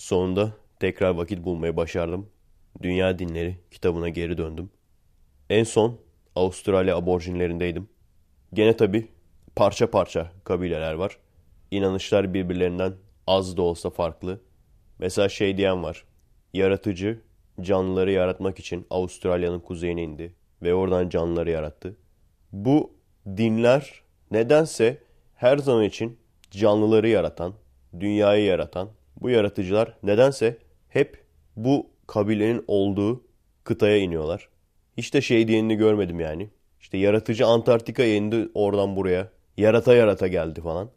Sonunda tekrar vakit bulmayı başardım. Dünya Dinleri kitabına geri döndüm. En son Avustralya aborjinlerindeydim. Gene tabi parça parça kabileler var. İnanışlar birbirlerinden az da olsa farklı. Mesela şey diyen var. Yaratıcı canlıları yaratmak için Avustralya'nın kuzeyine indi ve oradan canlıları yarattı. Bu dinler nedense her zaman için canlıları yaratan, dünyayı yaratan bu yaratıcılar nedense hep bu kabilenin olduğu kıtaya iniyorlar. Hiç de şey diyenini görmedim yani. İşte yaratıcı Antarktika indi oradan buraya. Yarata yarata geldi falan.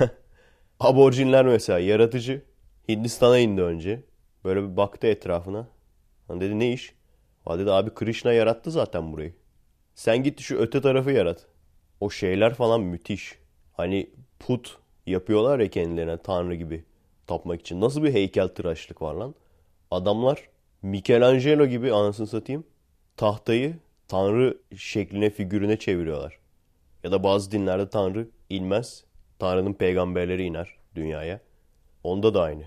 Aborjinler mesela yaratıcı Hindistan'a indi önce. Böyle bir baktı etrafına. Hani dedi ne iş? Ha dedi abi Krishna yarattı zaten burayı. Sen git şu öte tarafı yarat. O şeyler falan müthiş. Hani put yapıyorlar ya kendilerine tanrı gibi tapmak için. Nasıl bir heykel tıraşlık var lan? Adamlar Michelangelo gibi anasını satayım tahtayı tanrı şekline figürüne çeviriyorlar. Ya da bazı dinlerde tanrı inmez. Tanrı'nın peygamberleri iner dünyaya. Onda da aynı.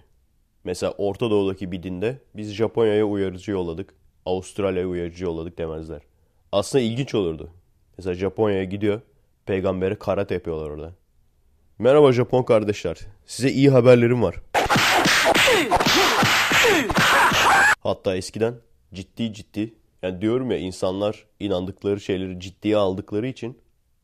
Mesela Orta Doğu'daki bir dinde biz Japonya'ya uyarıcı yolladık. Avustralya'ya uyarıcı yolladık demezler. Aslında ilginç olurdu. Mesela Japonya'ya gidiyor. Peygambere karate yapıyorlar orada. Merhaba Japon kardeşler. Size iyi haberlerim var. Hatta eskiden ciddi ciddi yani diyorum ya insanlar inandıkları şeyleri ciddiye aldıkları için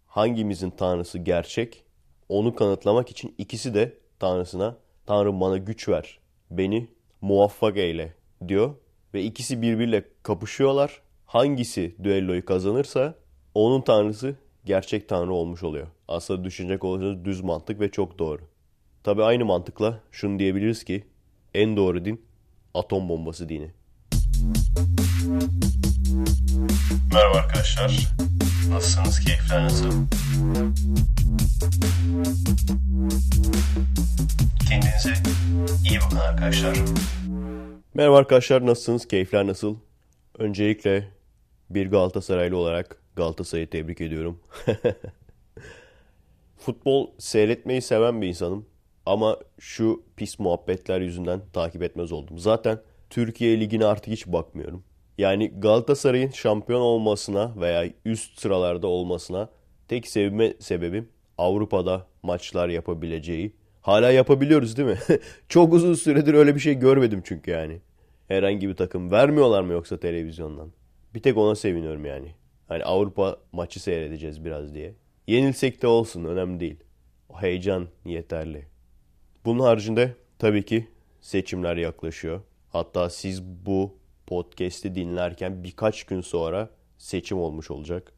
hangimizin tanrısı gerçek onu kanıtlamak için ikisi de tanrısına Tanrım bana güç ver, beni muvaffak eyle diyor. Ve ikisi birbiriyle kapışıyorlar. Hangisi düelloyu kazanırsa onun tanrısı gerçek tanrı olmuş oluyor. Aslında düşünecek olursanız düz mantık ve çok doğru. Tabi aynı mantıkla şunu diyebiliriz ki en doğru din atom bombası dini. Merhaba arkadaşlar. Nasılsınız? Keyifler nasıl? Kendinize iyi bakın arkadaşlar. Merhaba arkadaşlar nasılsınız? Keyifler nasıl? Öncelikle bir Galatasaraylı olarak Galatasaray'ı tebrik ediyorum. Futbol seyretmeyi seven bir insanım. Ama şu pis muhabbetler yüzünden takip etmez oldum. Zaten Türkiye Ligi'ne artık hiç bakmıyorum. Yani Galatasaray'ın şampiyon olmasına veya üst sıralarda olmasına tek sevme sebebim Avrupa'da maçlar yapabileceği. Hala yapabiliyoruz değil mi? Çok uzun süredir öyle bir şey görmedim çünkü yani. Herhangi bir takım vermiyorlar mı yoksa televizyondan? Bir tek ona seviniyorum yani. Hani Avrupa maçı seyredeceğiz biraz diye. Yenilsek de olsun önemli değil. O heyecan yeterli. Bunun haricinde tabii ki seçimler yaklaşıyor. Hatta siz bu podcast'i dinlerken birkaç gün sonra seçim olmuş olacak.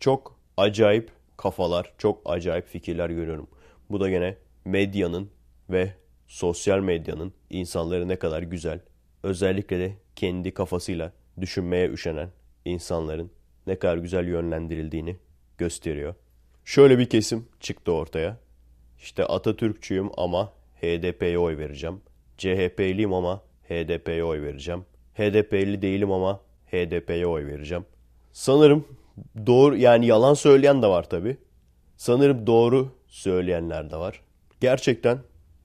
Çok acayip kafalar, çok acayip fikirler görüyorum. Bu da gene medyanın ve sosyal medyanın insanları ne kadar güzel, özellikle de kendi kafasıyla düşünmeye üşenen insanların ne kadar güzel yönlendirildiğini gösteriyor. Şöyle bir kesim çıktı ortaya. İşte Atatürkçüyüm ama HDP'ye oy vereceğim. CHP'liyim ama HDP'ye oy vereceğim. HDP'li değilim ama HDP'ye oy vereceğim. Sanırım doğru yani yalan söyleyen de var tabi. Sanırım doğru söyleyenler de var. Gerçekten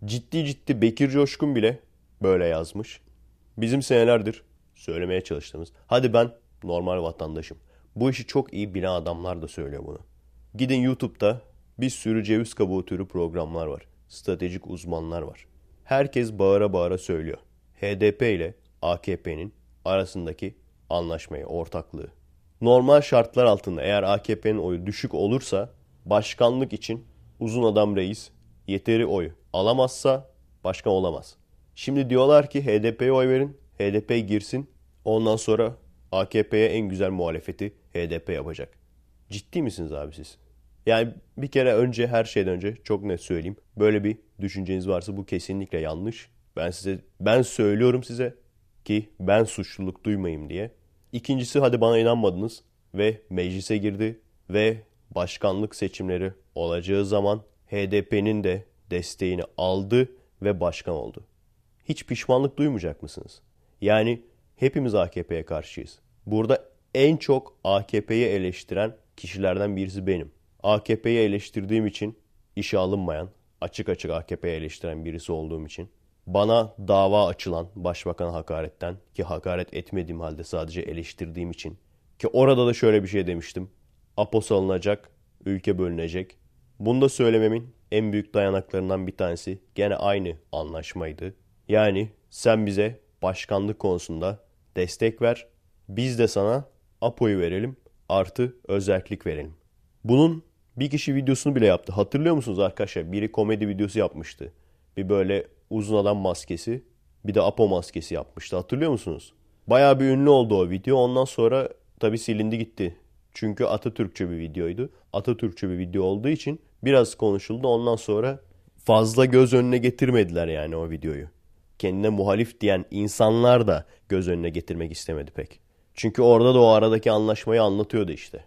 ciddi ciddi Bekir Coşkun bile böyle yazmış. Bizim senelerdir söylemeye çalıştığımız. Hadi ben normal vatandaşım. Bu işi çok iyi bilen adamlar da söylüyor bunu. Gidin YouTube'da bir sürü ceviz kabuğu türü programlar var. Stratejik uzmanlar var. Herkes bağıra bağıra söylüyor. HDP ile AKP'nin arasındaki anlaşmayı, ortaklığı. Normal şartlar altında eğer AKP'nin oyu düşük olursa başkanlık için uzun adam reis yeteri oy alamazsa başkan olamaz. Şimdi diyorlar ki HDP'ye oy verin, HDP girsin. Ondan sonra AKP'ye en güzel muhalefeti HDP yapacak. Ciddi misiniz abi siz? Yani bir kere önce her şeyden önce çok net söyleyeyim. Böyle bir düşünceniz varsa bu kesinlikle yanlış. Ben size ben söylüyorum size ki ben suçluluk duymayayım diye. İkincisi hadi bana inanmadınız ve meclise girdi ve başkanlık seçimleri olacağı zaman HDP'nin de desteğini aldı ve başkan oldu. Hiç pişmanlık duymayacak mısınız? Yani hepimiz AKP'ye karşıyız. Burada en çok AKP'yi eleştiren kişilerden birisi benim. AKP'yi eleştirdiğim için işe alınmayan, açık açık AKP'yi eleştiren birisi olduğum için bana dava açılan başbakan hakaretten ki hakaret etmediğim halde sadece eleştirdiğim için ki orada da şöyle bir şey demiştim. Apo salınacak, ülke bölünecek. Bunu da söylememin en büyük dayanaklarından bir tanesi gene aynı anlaşmaydı. Yani sen bize başkanlık konusunda destek ver. Biz de sana Apo'yu verelim artı özellik verelim. Bunun bir kişi videosunu bile yaptı. Hatırlıyor musunuz arkadaşlar? Biri komedi videosu yapmıştı. Bir böyle uzun adam maskesi bir de Apo maskesi yapmıştı. Hatırlıyor musunuz? Bayağı bir ünlü oldu o video. Ondan sonra tabi silindi gitti. Çünkü Atatürkçe bir videoydu. Atatürkçe bir video olduğu için biraz konuşuldu. Ondan sonra fazla göz önüne getirmediler yani o videoyu. Kendine muhalif diyen insanlar da göz önüne getirmek istemedi pek. Çünkü orada da o aradaki anlaşmayı anlatıyordu işte.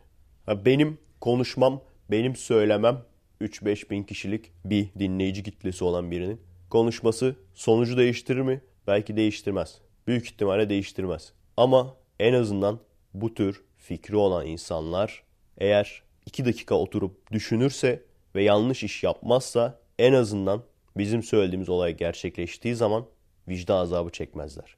Benim konuşmam, benim söylemem 3-5 bin kişilik bir dinleyici kitlesi olan birinin konuşması sonucu değiştirir mi? Belki değiştirmez. Büyük ihtimalle değiştirmez. Ama en azından bu tür fikri olan insanlar eğer 2 dakika oturup düşünürse ve yanlış iş yapmazsa en azından bizim söylediğimiz olay gerçekleştiği zaman vicdan azabı çekmezler.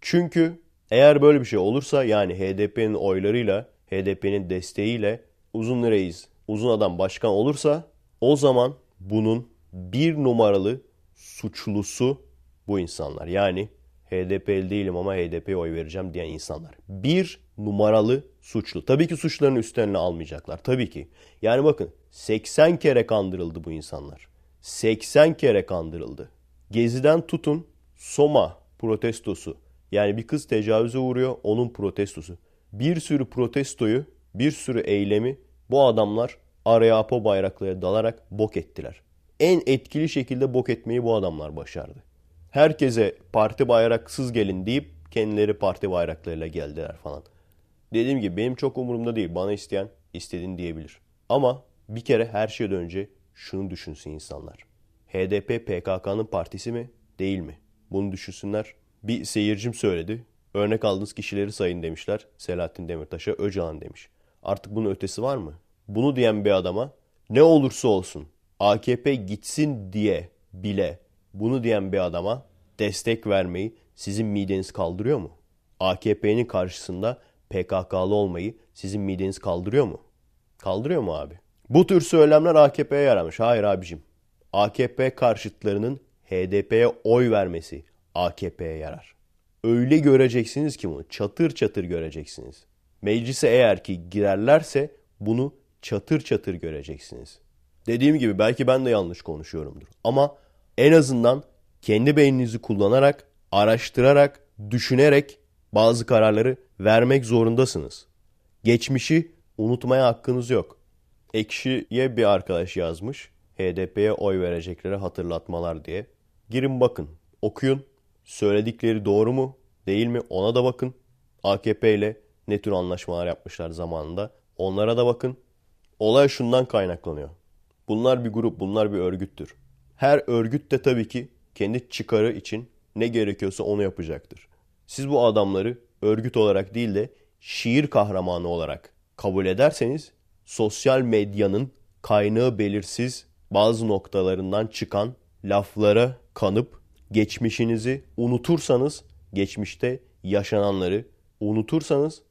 Çünkü eğer böyle bir şey olursa yani HDP'nin oylarıyla, HDP'nin desteğiyle uzun reis, uzun adam başkan olursa o zaman bunun bir numaralı suçlusu bu insanlar. Yani HDP'li değilim ama HDP'ye oy vereceğim diyen insanlar. Bir numaralı suçlu. Tabii ki suçlarını üstlerine almayacaklar. Tabii ki. Yani bakın 80 kere kandırıldı bu insanlar. 80 kere kandırıldı. Gezi'den tutun Soma protestosu. Yani bir kız tecavüze uğruyor onun protestosu. Bir sürü protestoyu, bir sürü eylemi bu adamlar araya Apo bayrakları dalarak bok ettiler. En etkili şekilde bok etmeyi bu adamlar başardı. Herkese parti bayraksız gelin deyip kendileri parti bayraklarıyla geldiler falan. Dediğim gibi benim çok umurumda değil. Bana isteyen istediğini diyebilir. Ama bir kere her şeyden önce şunu düşünsün insanlar. HDP PKK'nın partisi mi? Değil mi? Bunu düşünsünler. Bir seyircim söyledi. Örnek aldığınız kişileri sayın demişler. Selahattin Demirtaş'a Öcalan demiş. Artık bunun ötesi var mı? Bunu diyen bir adama ne olursa olsun AKP gitsin diye bile bunu diyen bir adama destek vermeyi sizin mideniz kaldırıyor mu? AKP'nin karşısında PKK'lı olmayı sizin mideniz kaldırıyor mu? Kaldırıyor mu abi? Bu tür söylemler AKP'ye yaramış. Hayır abicim. AKP karşıtlarının HDP'ye oy vermesi AKP'ye yarar. Öyle göreceksiniz ki bunu çatır çatır göreceksiniz. Meclise eğer ki girerlerse bunu çatır çatır göreceksiniz. Dediğim gibi belki ben de yanlış konuşuyorumdur. Ama en azından kendi beyninizi kullanarak, araştırarak, düşünerek bazı kararları vermek zorundasınız. Geçmişi unutmaya hakkınız yok. Ekşi'ye bir arkadaş yazmış. HDP'ye oy verecekleri hatırlatmalar diye. Girin bakın, okuyun. Söyledikleri doğru mu, değil mi ona da bakın. AKP ile ne tür anlaşmalar yapmışlar zamanında. Onlara da bakın. Olay şundan kaynaklanıyor. Bunlar bir grup, bunlar bir örgüttür. Her örgüt de tabii ki kendi çıkarı için ne gerekiyorsa onu yapacaktır. Siz bu adamları örgüt olarak değil de şiir kahramanı olarak kabul ederseniz sosyal medyanın kaynağı belirsiz bazı noktalarından çıkan laflara kanıp geçmişinizi unutursanız, geçmişte yaşananları unutursanız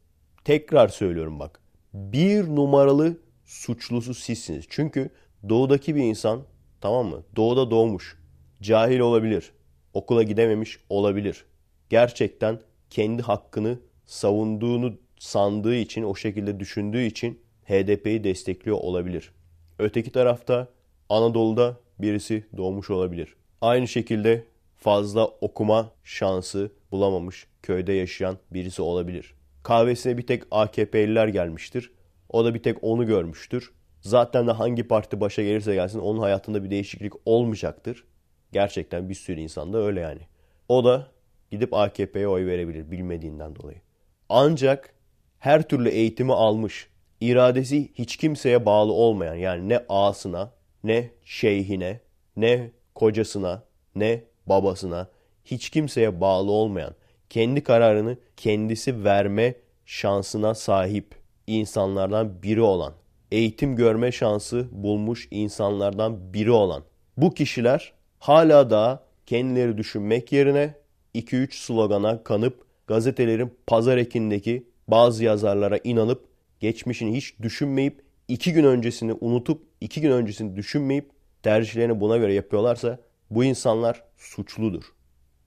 tekrar söylüyorum bak. Bir numaralı suçlusu sizsiniz. Çünkü doğudaki bir insan tamam mı? Doğuda doğmuş. Cahil olabilir. Okula gidememiş olabilir. Gerçekten kendi hakkını savunduğunu sandığı için, o şekilde düşündüğü için HDP'yi destekliyor olabilir. Öteki tarafta Anadolu'da birisi doğmuş olabilir. Aynı şekilde fazla okuma şansı bulamamış köyde yaşayan birisi olabilir. Kahvesine bir tek AKP'liler gelmiştir. O da bir tek onu görmüştür. Zaten de hangi parti başa gelirse gelsin onun hayatında bir değişiklik olmayacaktır. Gerçekten bir sürü insan da öyle yani. O da gidip AKP'ye oy verebilir bilmediğinden dolayı. Ancak her türlü eğitimi almış, iradesi hiç kimseye bağlı olmayan yani ne ağasına, ne şeyhine, ne kocasına, ne babasına, hiç kimseye bağlı olmayan, kendi kararını kendisi verme şansına sahip insanlardan biri olan, eğitim görme şansı bulmuş insanlardan biri olan bu kişiler hala da kendileri düşünmek yerine 2-3 slogana kanıp gazetelerin pazar ekindeki bazı yazarlara inanıp geçmişini hiç düşünmeyip 2 gün öncesini unutup 2 gün öncesini düşünmeyip tercihlerini buna göre yapıyorlarsa bu insanlar suçludur.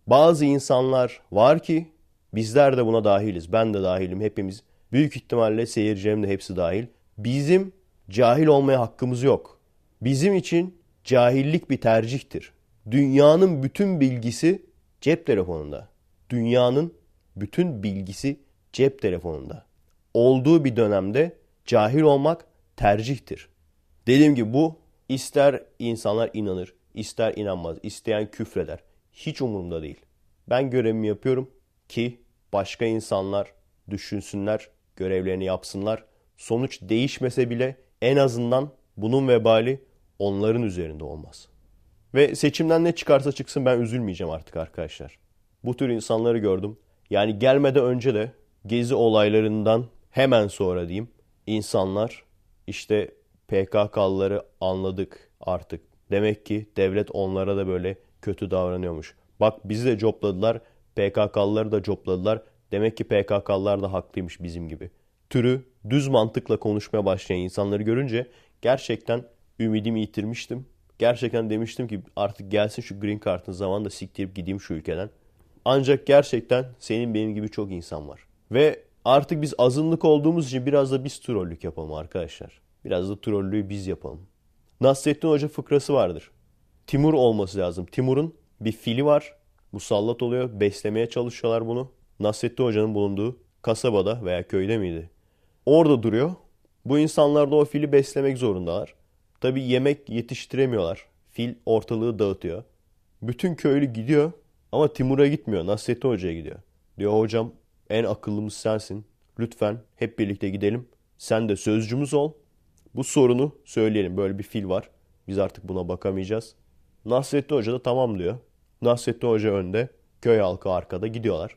Bazı insanlar var ki bizler de buna dahiliz. Ben de dahilim hepimiz. Büyük ihtimalle seyircilerim de hepsi dahil. Bizim cahil olmaya hakkımız yok. Bizim için cahillik bir tercihtir. Dünyanın bütün bilgisi cep telefonunda. Dünyanın bütün bilgisi cep telefonunda. Olduğu bir dönemde cahil olmak tercihtir. Dediğim gibi bu ister insanlar inanır, ister inanmaz, isteyen küfreder. Hiç umurumda değil. Ben görevimi yapıyorum ki başka insanlar düşünsünler, görevlerini yapsınlar. Sonuç değişmese bile en azından bunun vebali onların üzerinde olmaz. Ve seçimden ne çıkarsa çıksın ben üzülmeyeceğim artık arkadaşlar. Bu tür insanları gördüm. Yani gelmeden önce de gezi olaylarından hemen sonra diyeyim insanlar işte PKK'lıları anladık artık. Demek ki devlet onlara da böyle kötü davranıyormuş. Bak bizi de copladılar, PKK'lıları da copladılar. Demek ki PKK'lılar da haklıymış bizim gibi. Türü düz mantıkla konuşmaya başlayan insanları görünce gerçekten ümidimi yitirmiştim. Gerçekten demiştim ki artık gelsin şu green card'ın zamanı da siktirip gideyim şu ülkeden. Ancak gerçekten senin benim gibi çok insan var. Ve artık biz azınlık olduğumuz için biraz da biz trollük yapalım arkadaşlar. Biraz da trollüğü biz yapalım. Nasrettin Hoca fıkrası vardır. Timur olması lazım. Timur'un bir fili var. Musallat oluyor. Beslemeye çalışıyorlar bunu. Nasrettin Hoca'nın bulunduğu kasabada veya köyde miydi? Orada duruyor. Bu insanlar da o fili beslemek zorundalar. Tabi yemek yetiştiremiyorlar. Fil ortalığı dağıtıyor. Bütün köylü gidiyor ama Timur'a gitmiyor. Nasrettin Hoca'ya gidiyor. Diyor hocam en akıllımız sensin. Lütfen hep birlikte gidelim. Sen de sözcümüz ol. Bu sorunu söyleyelim. Böyle bir fil var. Biz artık buna bakamayacağız. Nasrettin Hoca da tamam diyor. Nasrettin Hoca önde. Köy halkı arkada gidiyorlar.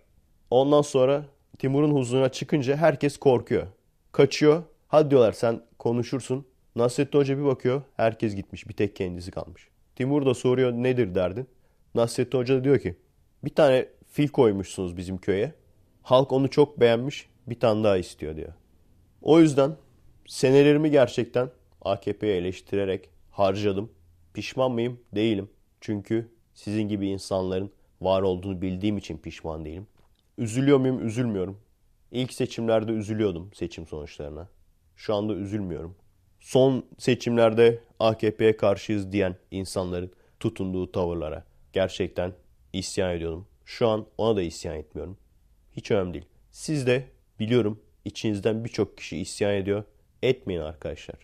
Ondan sonra Timur'un huzuruna çıkınca herkes korkuyor. Kaçıyor. Hadi diyorlar sen konuşursun. Nasrettin Hoca bir bakıyor. Herkes gitmiş. Bir tek kendisi kalmış. Timur da soruyor nedir derdin. Nasrettin Hoca da diyor ki bir tane fil koymuşsunuz bizim köye. Halk onu çok beğenmiş. Bir tane daha istiyor diyor. O yüzden senelerimi gerçekten AKP'yi eleştirerek harcadım. Pişman mıyım? Değilim. Çünkü sizin gibi insanların var olduğunu bildiğim için pişman değilim. Üzülüyor muyum? Üzülmüyorum. İlk seçimlerde üzülüyordum seçim sonuçlarına. Şu anda üzülmüyorum. Son seçimlerde AKP'ye karşıyız diyen insanların tutunduğu tavırlara gerçekten isyan ediyordum. Şu an ona da isyan etmiyorum. Hiç önemli değil. Siz de biliyorum içinizden birçok kişi isyan ediyor. Etmeyin arkadaşlar.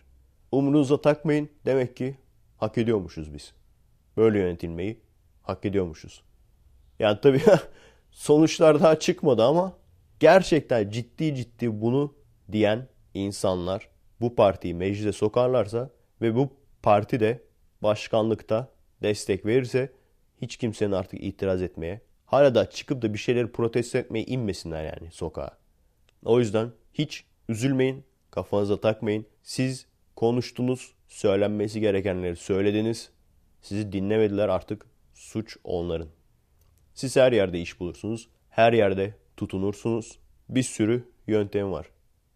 Umurunuza takmayın. Demek ki hak ediyormuşuz biz. Böyle yönetilmeyi hak ediyormuşuz. Yani tabii sonuçlar daha çıkmadı ama gerçekten ciddi ciddi bunu diyen insanlar bu partiyi meclise sokarlarsa ve bu parti de başkanlıkta destek verirse hiç kimsenin artık itiraz etmeye, hala da çıkıp da bir şeyleri protesto etmeye inmesinler yani sokağa. O yüzden hiç üzülmeyin, kafanıza takmayın. Siz konuştunuz, söylenmesi gerekenleri söylediniz. Sizi dinlemediler artık suç onların. Siz her yerde iş bulursunuz, her yerde tutunursunuz. Bir sürü yöntem var.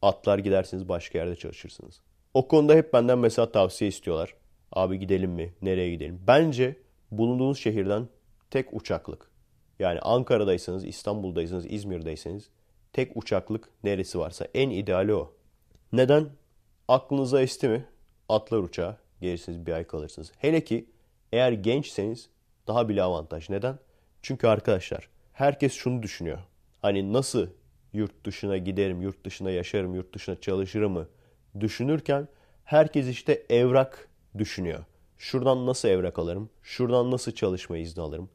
Atlar gidersiniz başka yerde çalışırsınız. O konuda hep benden mesela tavsiye istiyorlar. Abi gidelim mi? Nereye gidelim? Bence bulunduğunuz şehirden tek uçaklık. Yani Ankara'daysanız, İstanbul'daysanız, İzmir'deyseniz tek uçaklık neresi varsa en ideali o. Neden? Aklınıza esti mi? Atlar uçağa. Gelirsiniz bir ay kalırsınız. Hele ki eğer gençseniz daha bile avantaj. Neden? Çünkü arkadaşlar herkes şunu düşünüyor. Hani nasıl yurt dışına giderim, yurt dışına yaşarım, yurt dışına çalışırım mı düşünürken herkes işte evrak düşünüyor. Şuradan nasıl evrak alırım? Şuradan nasıl çalışma izni alırım?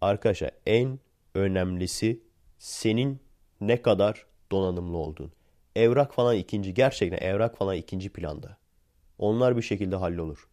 Arkadaşlar en önemlisi senin ne kadar donanımlı olduğun. Evrak falan ikinci. Gerçekten evrak falan ikinci planda. Onlar bir şekilde hallolur.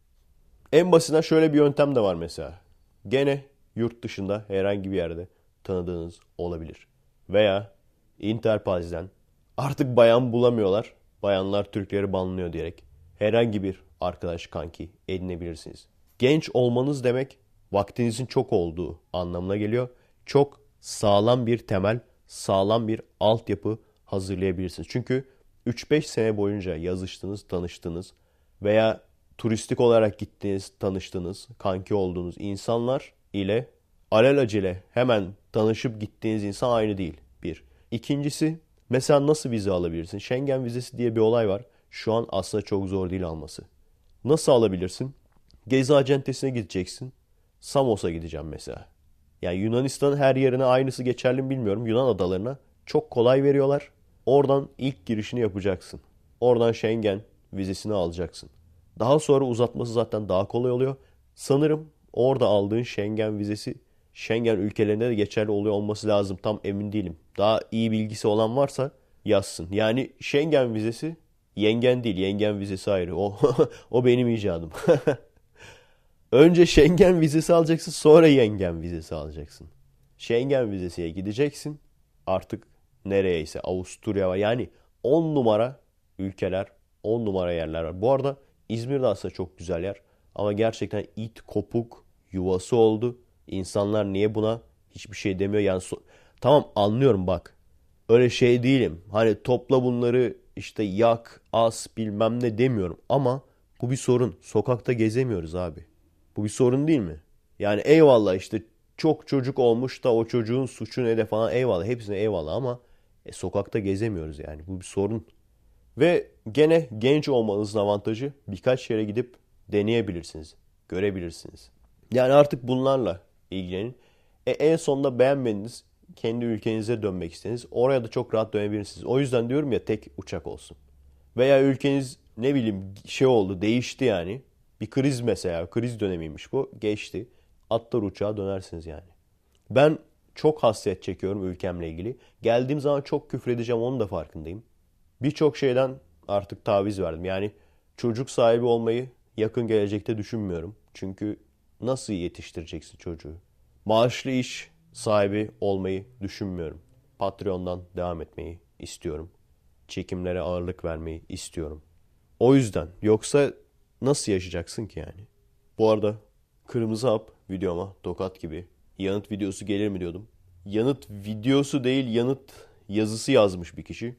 En basitinden şöyle bir yöntem de var mesela. Gene yurt dışında herhangi bir yerde tanıdığınız olabilir. Veya Interpaz'den artık bayan bulamıyorlar. Bayanlar Türkleri banlıyor diyerek herhangi bir arkadaş kanki edinebilirsiniz. Genç olmanız demek vaktinizin çok olduğu anlamına geliyor. Çok sağlam bir temel, sağlam bir altyapı hazırlayabilirsiniz. Çünkü 3-5 sene boyunca yazıştınız, tanıştınız veya turistik olarak gittiniz, tanıştınız, kanki olduğunuz insanlar ile alelacele hemen tanışıp gittiğiniz insan aynı değil. Bir. İkincisi mesela nasıl vize alabilirsin? Schengen vizesi diye bir olay var. Şu an aslında çok zor değil alması. Nasıl alabilirsin? Gezi acentesine gideceksin. Samos'a gideceğim mesela. Yani Yunanistan'ın her yerine aynısı geçerli mi bilmiyorum. Yunan adalarına çok kolay veriyorlar. Oradan ilk girişini yapacaksın. Oradan Schengen vizesini alacaksın. Daha sonra uzatması zaten daha kolay oluyor. Sanırım orada aldığın Schengen vizesi Schengen ülkelerinde de geçerli oluyor olması lazım. Tam emin değilim. Daha iyi bilgisi olan varsa yazsın. Yani Schengen vizesi yengen değil. Yengen vizesi ayrı. O, o benim icadım. Önce Schengen vizesi alacaksın sonra yengen vizesi alacaksın. Schengen vizesiye gideceksin. Artık nereyeyse Avusturya var. Yani 10 numara ülkeler, 10 numara yerler var. Bu arada İzmir de aslında çok güzel yer. Ama gerçekten it kopuk yuvası oldu. İnsanlar niye buna hiçbir şey demiyor? Yani so tamam anlıyorum bak. Öyle şey değilim. Hani topla bunları işte yak, as bilmem ne demiyorum. Ama bu bir sorun. Sokakta gezemiyoruz abi. Bu bir sorun değil mi? Yani eyvallah işte çok çocuk olmuş da o çocuğun suçu ne de falan eyvallah. Hepsine eyvallah ama e, sokakta gezemiyoruz yani. Bu bir sorun. Ve gene genç olmanızın avantajı birkaç yere gidip deneyebilirsiniz. Görebilirsiniz. Yani artık bunlarla ilgilenin. E, en sonunda beğenmediniz. Kendi ülkenize dönmek istediniz. Oraya da çok rahat dönebilirsiniz. O yüzden diyorum ya tek uçak olsun. Veya ülkeniz ne bileyim şey oldu değişti yani. Bir kriz mesela kriz dönemiymiş bu. Geçti. Atlar uçağa dönersiniz yani. Ben çok hasret çekiyorum ülkemle ilgili. Geldiğim zaman çok küfredeceğim onun da farkındayım. Birçok şeyden artık taviz verdim. Yani çocuk sahibi olmayı yakın gelecekte düşünmüyorum. Çünkü nasıl yetiştireceksin çocuğu? Maaşlı iş sahibi olmayı düşünmüyorum. Patreon'dan devam etmeyi istiyorum. Çekimlere ağırlık vermeyi istiyorum. O yüzden yoksa nasıl yaşayacaksın ki yani? Bu arada kırmızı hap videoma tokat gibi yanıt videosu gelir mi diyordum. Yanıt videosu değil yanıt yazısı yazmış bir kişi.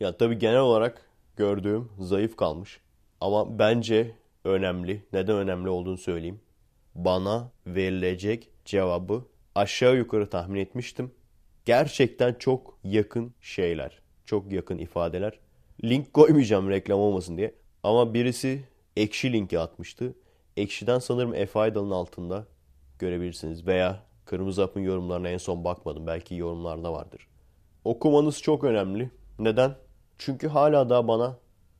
Ya tabii genel olarak gördüğüm zayıf kalmış. Ama bence önemli. Neden önemli olduğunu söyleyeyim. Bana verilecek cevabı aşağı yukarı tahmin etmiştim. Gerçekten çok yakın şeyler. Çok yakın ifadeler. Link koymayacağım reklam olmasın diye. Ama birisi ekşi linki atmıştı. Ekşiden sanırım F Idol'ın altında görebilirsiniz. Veya Kırmızı Hap'ın yorumlarına en son bakmadım. Belki yorumlarda vardır. Okumanız çok önemli. Neden? Çünkü hala da bana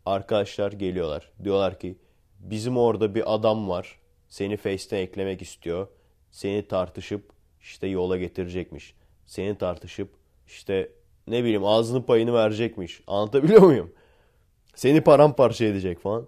arkadaşlar geliyorlar. Diyorlar ki bizim orada bir adam var. Seni Face'ten eklemek istiyor. Seni tartışıp işte yola getirecekmiş. Seni tartışıp işte ne bileyim ağzının payını verecekmiş. Anlatabiliyor muyum? Seni paramparça edecek falan.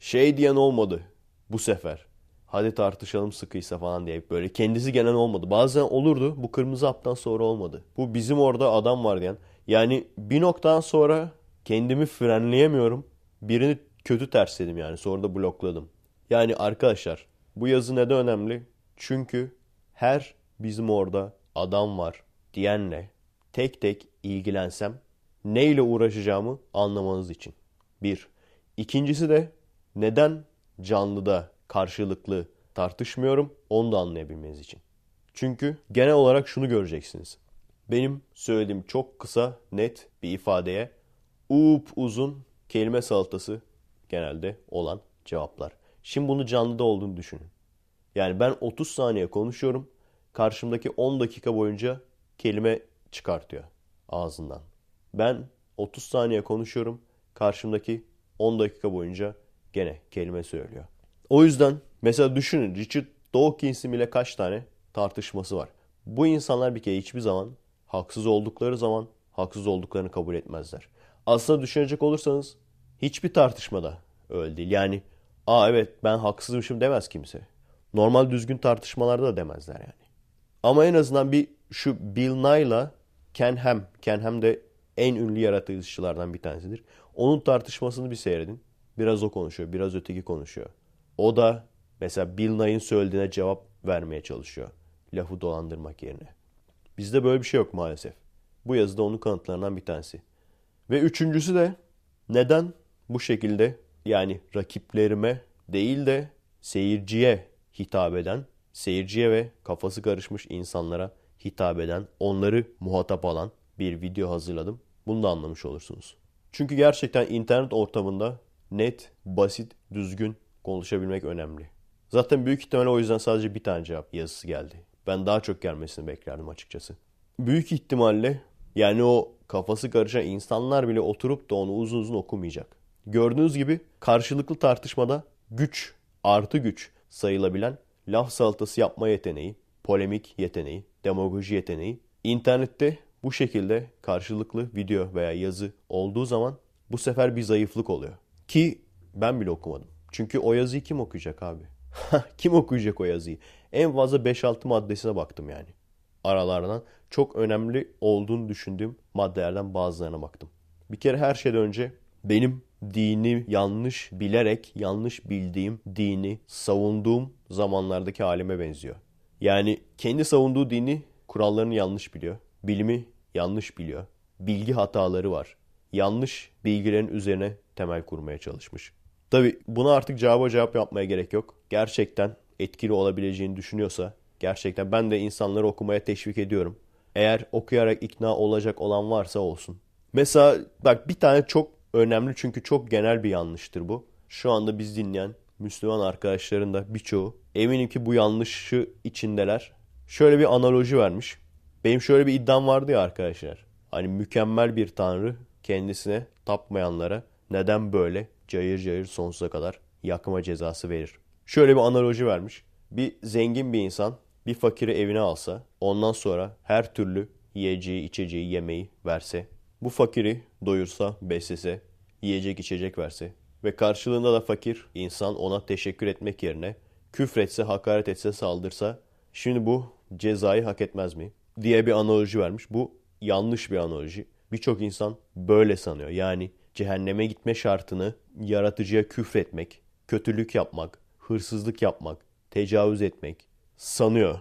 Şey diyen olmadı bu sefer. Hadi tartışalım sıkıysa falan diye böyle kendisi gelen olmadı. Bazen olurdu bu kırmızı haptan sonra olmadı. Bu bizim orada adam var diyen. Yani bir noktadan sonra kendimi frenleyemiyorum. Birini kötü tersledim yani sonra da blokladım. Yani arkadaşlar bu yazı neden önemli? Çünkü her bizim orada adam var diyenle tek tek ilgilensem neyle uğraşacağımı anlamanız için. Bir. İkincisi de neden canlıda karşılıklı tartışmıyorum onu da anlayabilmeniz için. Çünkü genel olarak şunu göreceksiniz. Benim söylediğim çok kısa, net bir ifadeye up uzun kelime salatası genelde olan cevaplar. Şimdi bunu canlıda olduğunu düşünün. Yani ben 30 saniye konuşuyorum. Karşımdaki 10 dakika boyunca kelime çıkartıyor ağzından. Ben 30 saniye konuşuyorum. Karşımdaki 10 dakika boyunca gene kelime söylüyor. O yüzden mesela düşünün Richard Dawkins'in bile kaç tane tartışması var. Bu insanlar bir kere hiçbir zaman haksız oldukları zaman haksız olduklarını kabul etmezler. Aslında düşünecek olursanız hiçbir tartışmada öyle değil. Yani aa evet ben haksızmışım demez kimse. Normal düzgün tartışmalarda da demezler yani. Ama en azından bir şu Bill Nye'la Ken Ham. Ken Ham de en ünlü yaratıcılardan bir tanesidir. Onun tartışmasını bir seyredin. Biraz o konuşuyor, biraz öteki konuşuyor. O da mesela Bill Nye'ın söylediğine cevap vermeye çalışıyor. Lafı dolandırmak yerine. Bizde böyle bir şey yok maalesef. Bu yazıda onun kanıtlarından bir tanesi. Ve üçüncüsü de neden bu şekilde yani rakiplerime değil de seyirciye hitap eden, seyirciye ve kafası karışmış insanlara hitap eden, onları muhatap alan bir video hazırladım. Bunu da anlamış olursunuz. Çünkü gerçekten internet ortamında net, basit, düzgün konuşabilmek önemli. Zaten büyük ihtimalle o yüzden sadece bir tane cevap yazısı geldi. Ben daha çok gelmesini beklerdim açıkçası. Büyük ihtimalle yani o kafası karışan insanlar bile oturup da onu uzun uzun okumayacak. Gördüğünüz gibi karşılıklı tartışmada güç artı güç sayılabilen laf salatası yapma yeteneği, polemik yeteneği, demagoji yeteneği internette bu şekilde karşılıklı video veya yazı olduğu zaman bu sefer bir zayıflık oluyor. Ki ben bile okumadım. Çünkü o yazıyı kim okuyacak abi? kim okuyacak o yazıyı? En fazla 5-6 maddesine baktım yani. Aralardan çok önemli olduğunu düşündüğüm maddelerden bazılarına baktım. Bir kere her şeyden önce benim dini yanlış bilerek yanlış bildiğim dini savunduğum zamanlardaki halime benziyor. Yani kendi savunduğu dini kurallarını yanlış biliyor. Bilimi yanlış biliyor. Bilgi hataları var. Yanlış bilgilerin üzerine temel kurmaya çalışmış. Tabi buna artık cevaba cevap yapmaya gerek yok. Gerçekten etkili olabileceğini düşünüyorsa gerçekten ben de insanları okumaya teşvik ediyorum. Eğer okuyarak ikna olacak olan varsa olsun. Mesela bak bir tane çok önemli çünkü çok genel bir yanlıştır bu. Şu anda biz dinleyen Müslüman arkadaşların da birçoğu eminim ki bu yanlışı içindeler. Şöyle bir analoji vermiş. Benim şöyle bir iddiam vardı ya arkadaşlar. Hani mükemmel bir tanrı kendisine tapmayanlara neden böyle cayır cayır sonsuza kadar yakma cezası verir. Şöyle bir analoji vermiş. Bir zengin bir insan bir fakiri evine alsa ondan sonra her türlü yiyeceği, içeceği, yemeği verse, bu fakiri doyursa, beslese, yiyecek, içecek verse ve karşılığında da fakir insan ona teşekkür etmek yerine küfretse, hakaret etse, saldırsa şimdi bu cezayı hak etmez mi? diye bir analoji vermiş. Bu yanlış bir analoji. Birçok insan böyle sanıyor. Yani cehenneme gitme şartını yaratıcıya küfretmek, kötülük yapmak, hırsızlık yapmak, tecavüz etmek sanıyor.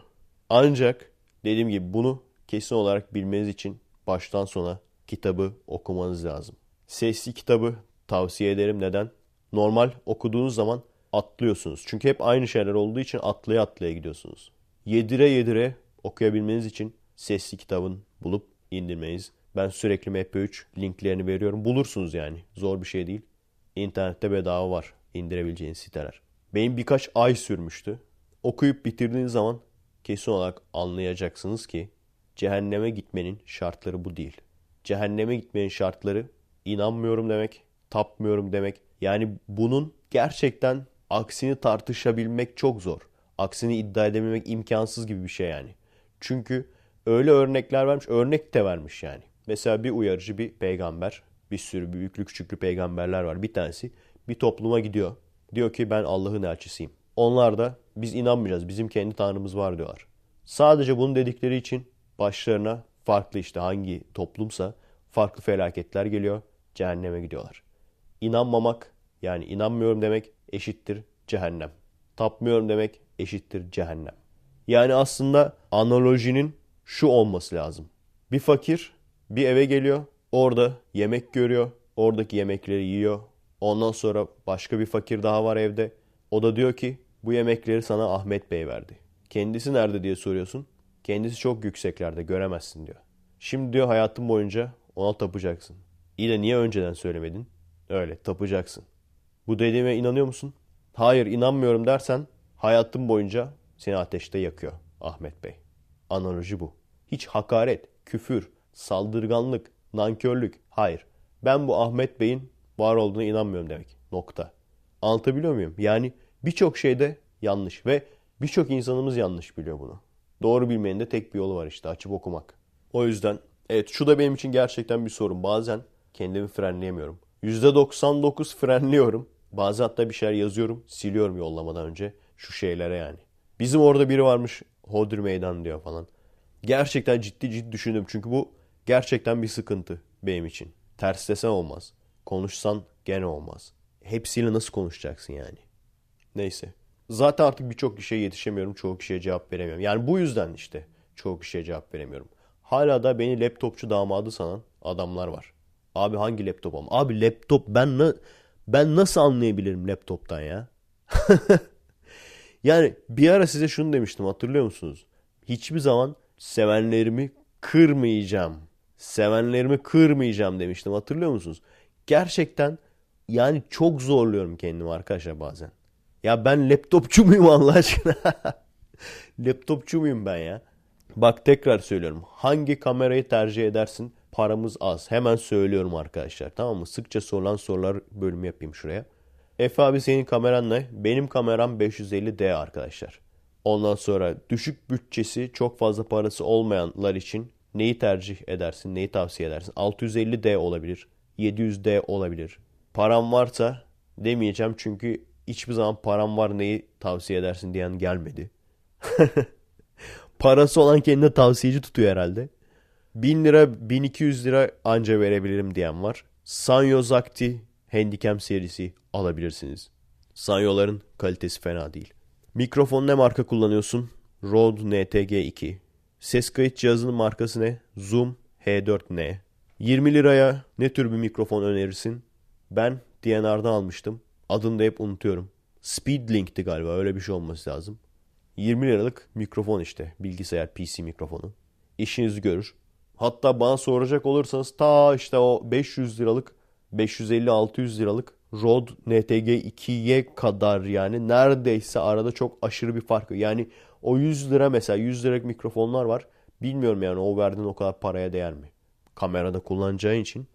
Ancak dediğim gibi bunu kesin olarak bilmeniz için baştan sona kitabı okumanız lazım. Sesli kitabı tavsiye ederim. Neden? Normal okuduğunuz zaman atlıyorsunuz. Çünkü hep aynı şeyler olduğu için atlaya atlaya gidiyorsunuz. Yedire yedire okuyabilmeniz için sesli kitabın bulup indirmeniz. Ben sürekli MP3 linklerini veriyorum. Bulursunuz yani. Zor bir şey değil. İnternette bedava var indirebileceğiniz siteler. Benim birkaç ay sürmüştü. Okuyup bitirdiğiniz zaman kesin olarak anlayacaksınız ki cehenneme gitmenin şartları bu değil. Cehenneme gitmenin şartları inanmıyorum demek, tapmıyorum demek. Yani bunun gerçekten aksini tartışabilmek çok zor. Aksini iddia edebilmek imkansız gibi bir şey yani. Çünkü öyle örnekler vermiş, örnek de vermiş yani. Mesela bir uyarıcı bir peygamber, bir sürü büyüklü küçüklü peygamberler var. Bir tanesi bir topluma gidiyor. Diyor ki ben Allah'ın elçisiyim. Onlar da biz inanmayacağız, bizim kendi tanrımız var diyorlar. Sadece bunu dedikleri için başlarına farklı işte hangi toplumsa farklı felaketler geliyor. Cehenneme gidiyorlar. İnanmamak yani inanmıyorum demek eşittir cehennem. Tapmıyorum demek eşittir cehennem. Yani aslında analojinin şu olması lazım. Bir fakir bir eve geliyor. Orada yemek görüyor. Oradaki yemekleri yiyor. Ondan sonra başka bir fakir daha var evde. O da diyor ki bu yemekleri sana Ahmet Bey verdi. Kendisi nerede diye soruyorsun. Kendisi çok yükseklerde göremezsin diyor. Şimdi diyor hayatın boyunca ona tapacaksın. İyi de niye önceden söylemedin? Öyle tapacaksın. Bu dediğime inanıyor musun? Hayır inanmıyorum dersen hayatın boyunca seni ateşte yakıyor Ahmet Bey. Analoji bu. Hiç hakaret, küfür, saldırganlık, nankörlük. Hayır. Ben bu Ahmet Bey'in var olduğuna inanmıyorum demek. Nokta. Anlatabiliyor muyum? Yani birçok şeyde yanlış ve birçok insanımız yanlış biliyor bunu. Doğru bilmenin de tek bir yolu var işte açıp okumak. O yüzden evet şu da benim için gerçekten bir sorun. Bazen kendimi frenleyemiyorum. %99 frenliyorum. Bazen hatta bir şeyler yazıyorum, siliyorum yollamadan önce şu şeylere yani. Bizim orada biri varmış Hodri Meydan diyor falan. Gerçekten ciddi ciddi düşündüm çünkü bu gerçekten bir sıkıntı benim için. Ters desen olmaz. Konuşsan gene olmaz. Hepsiyle nasıl konuşacaksın yani? Neyse. Zaten artık birçok kişiye yetişemiyorum. Çoğu kişiye cevap veremiyorum. Yani bu yüzden işte çoğu kişiye cevap veremiyorum. Hala da beni laptopçu damadı sanan adamlar var. Abi hangi laptop ama? Abi laptop ben na ben nasıl anlayabilirim laptoptan ya? yani bir ara size şunu demiştim hatırlıyor musunuz? Hiçbir zaman sevenlerimi kırmayacağım. Sevenlerimi kırmayacağım demiştim hatırlıyor musunuz? Gerçekten yani çok zorluyorum kendimi arkadaşlar bazen. Ya ben laptopçu muyum Allah aşkına? laptopçu muyum ben ya? Bak tekrar söylüyorum. Hangi kamerayı tercih edersin? Paramız az. Hemen söylüyorum arkadaşlar. Tamam mı? Sıkça sorulan sorular bölümü yapayım şuraya. Efe abi senin kameran ne? Benim kameram 550D arkadaşlar. Ondan sonra düşük bütçesi çok fazla parası olmayanlar için neyi tercih edersin? Neyi tavsiye edersin? 650D olabilir. 700D olabilir. Param varsa demeyeceğim çünkü hiçbir zaman param var neyi tavsiye edersin diyen gelmedi. Parası olan kendine tavsiyeci tutuyor herhalde. 1000 lira 1200 lira anca verebilirim diyen var. Sanyo Zakti Handycam serisi alabilirsiniz. Sanyo'ların kalitesi fena değil. Mikrofon ne marka kullanıyorsun? Rode NTG2. Ses kayıt cihazının markası ne? Zoom H4n. 20 liraya ne tür bir mikrofon önerirsin? Ben DNR'dan almıştım. Adını da hep unutuyorum. Speedlink'ti galiba öyle bir şey olması lazım. 20 liralık mikrofon işte. Bilgisayar PC mikrofonu. İşinizi görür. Hatta bana soracak olursanız ta işte o 500 liralık 550-600 liralık Rode NTG 2'ye kadar yani neredeyse arada çok aşırı bir fark. Yani o 100 lira mesela 100 liralık mikrofonlar var. Bilmiyorum yani o verdiğin o kadar paraya değer mi? Kamerada kullanacağın için.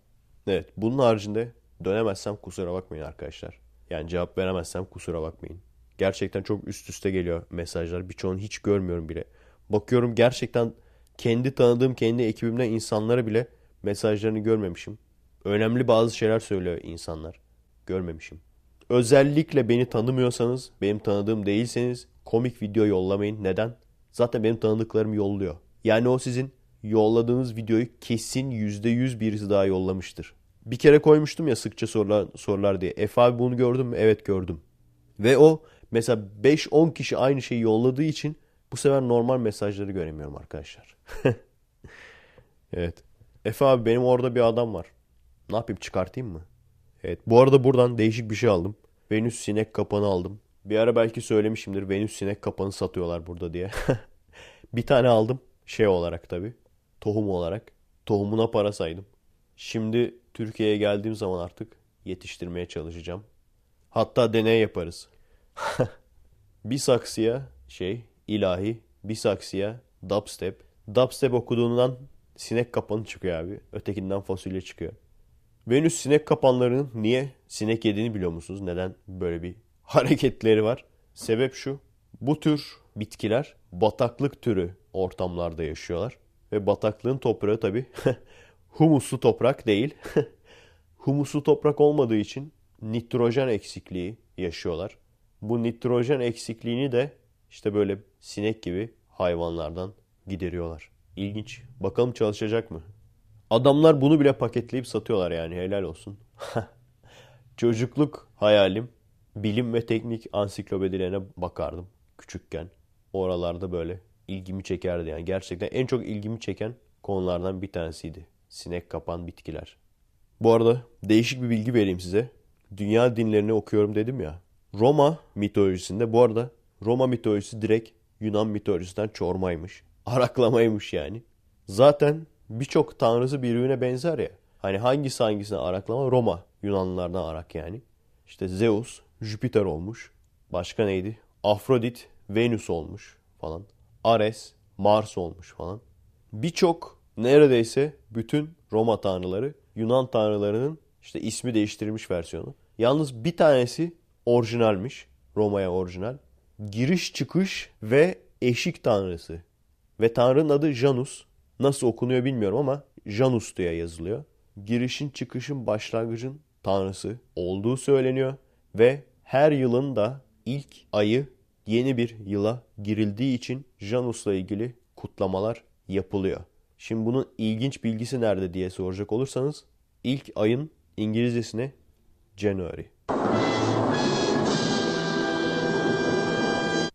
Evet bunun haricinde dönemezsem kusura bakmayın arkadaşlar. Yani cevap veremezsem kusura bakmayın. Gerçekten çok üst üste geliyor mesajlar. Birçoğunu hiç görmüyorum bile. Bakıyorum gerçekten kendi tanıdığım kendi ekibimden insanlara bile mesajlarını görmemişim. Önemli bazı şeyler söylüyor insanlar. Görmemişim. Özellikle beni tanımıyorsanız, benim tanıdığım değilseniz komik video yollamayın. Neden? Zaten benim tanıdıklarım yolluyor. Yani o sizin yolladığınız videoyu kesin %100 birisi daha yollamıştır. Bir kere koymuştum ya sıkça sorular, sorular diye. Efe abi bunu gördün mü? Evet gördüm. Ve o mesela 5-10 kişi aynı şeyi yolladığı için bu sefer normal mesajları göremiyorum arkadaşlar. evet. Efe abi benim orada bir adam var. Ne yapayım çıkartayım mı? Evet. Bu arada buradan değişik bir şey aldım. Venüs sinek kapanı aldım. Bir ara belki söylemişimdir. Venüs sinek kapanı satıyorlar burada diye. bir tane aldım. Şey olarak tabii. Tohum olarak. Tohumuna para saydım. Şimdi Türkiye'ye geldiğim zaman artık yetiştirmeye çalışacağım. Hatta deney yaparız. bir saksıya şey ilahi, bir saksıya dubstep. Dubstep okuduğundan sinek kapanı çıkıyor abi. Ötekinden fasulye çıkıyor. Venüs sinek kapanlarının niye sinek yediğini biliyor musunuz? Neden böyle bir hareketleri var? Sebep şu. Bu tür bitkiler bataklık türü ortamlarda yaşıyorlar. Ve bataklığın toprağı tabi humuslu toprak değil. humuslu toprak olmadığı için nitrojen eksikliği yaşıyorlar. Bu nitrojen eksikliğini de işte böyle sinek gibi hayvanlardan gideriyorlar. İlginç. Bakalım çalışacak mı? Adamlar bunu bile paketleyip satıyorlar yani helal olsun. Çocukluk hayalim bilim ve teknik ansiklopedilerine bakardım küçükken. Oralarda böyle ilgimi çekerdi yani. Gerçekten en çok ilgimi çeken konulardan bir tanesiydi. Sinek kapan bitkiler. Bu arada değişik bir bilgi vereyim size. Dünya dinlerini okuyorum dedim ya. Roma mitolojisinde bu arada Roma mitolojisi direkt Yunan mitolojisinden çormaymış. Araklamaymış yani. Zaten birçok tanrısı birbirine benzer ya. Hani hangisi hangisine araklama? Roma. Yunanlılardan arak yani. İşte Zeus, Jüpiter olmuş. Başka neydi? Afrodit, Venüs olmuş falan. Ares, Mars olmuş falan. Birçok neredeyse bütün Roma tanrıları Yunan tanrılarının işte ismi değiştirilmiş versiyonu. Yalnız bir tanesi orijinalmiş. Roma'ya orijinal. Giriş çıkış ve eşik tanrısı. Ve tanrının adı Janus. Nasıl okunuyor bilmiyorum ama Janus diye yazılıyor. Girişin çıkışın başlangıcın tanrısı olduğu söyleniyor. Ve her yılın da ilk ayı yeni bir yıla girildiği için Janus'la ilgili kutlamalar yapılıyor. Şimdi bunun ilginç bilgisi nerede diye soracak olursanız ilk ayın İngilizcesine January.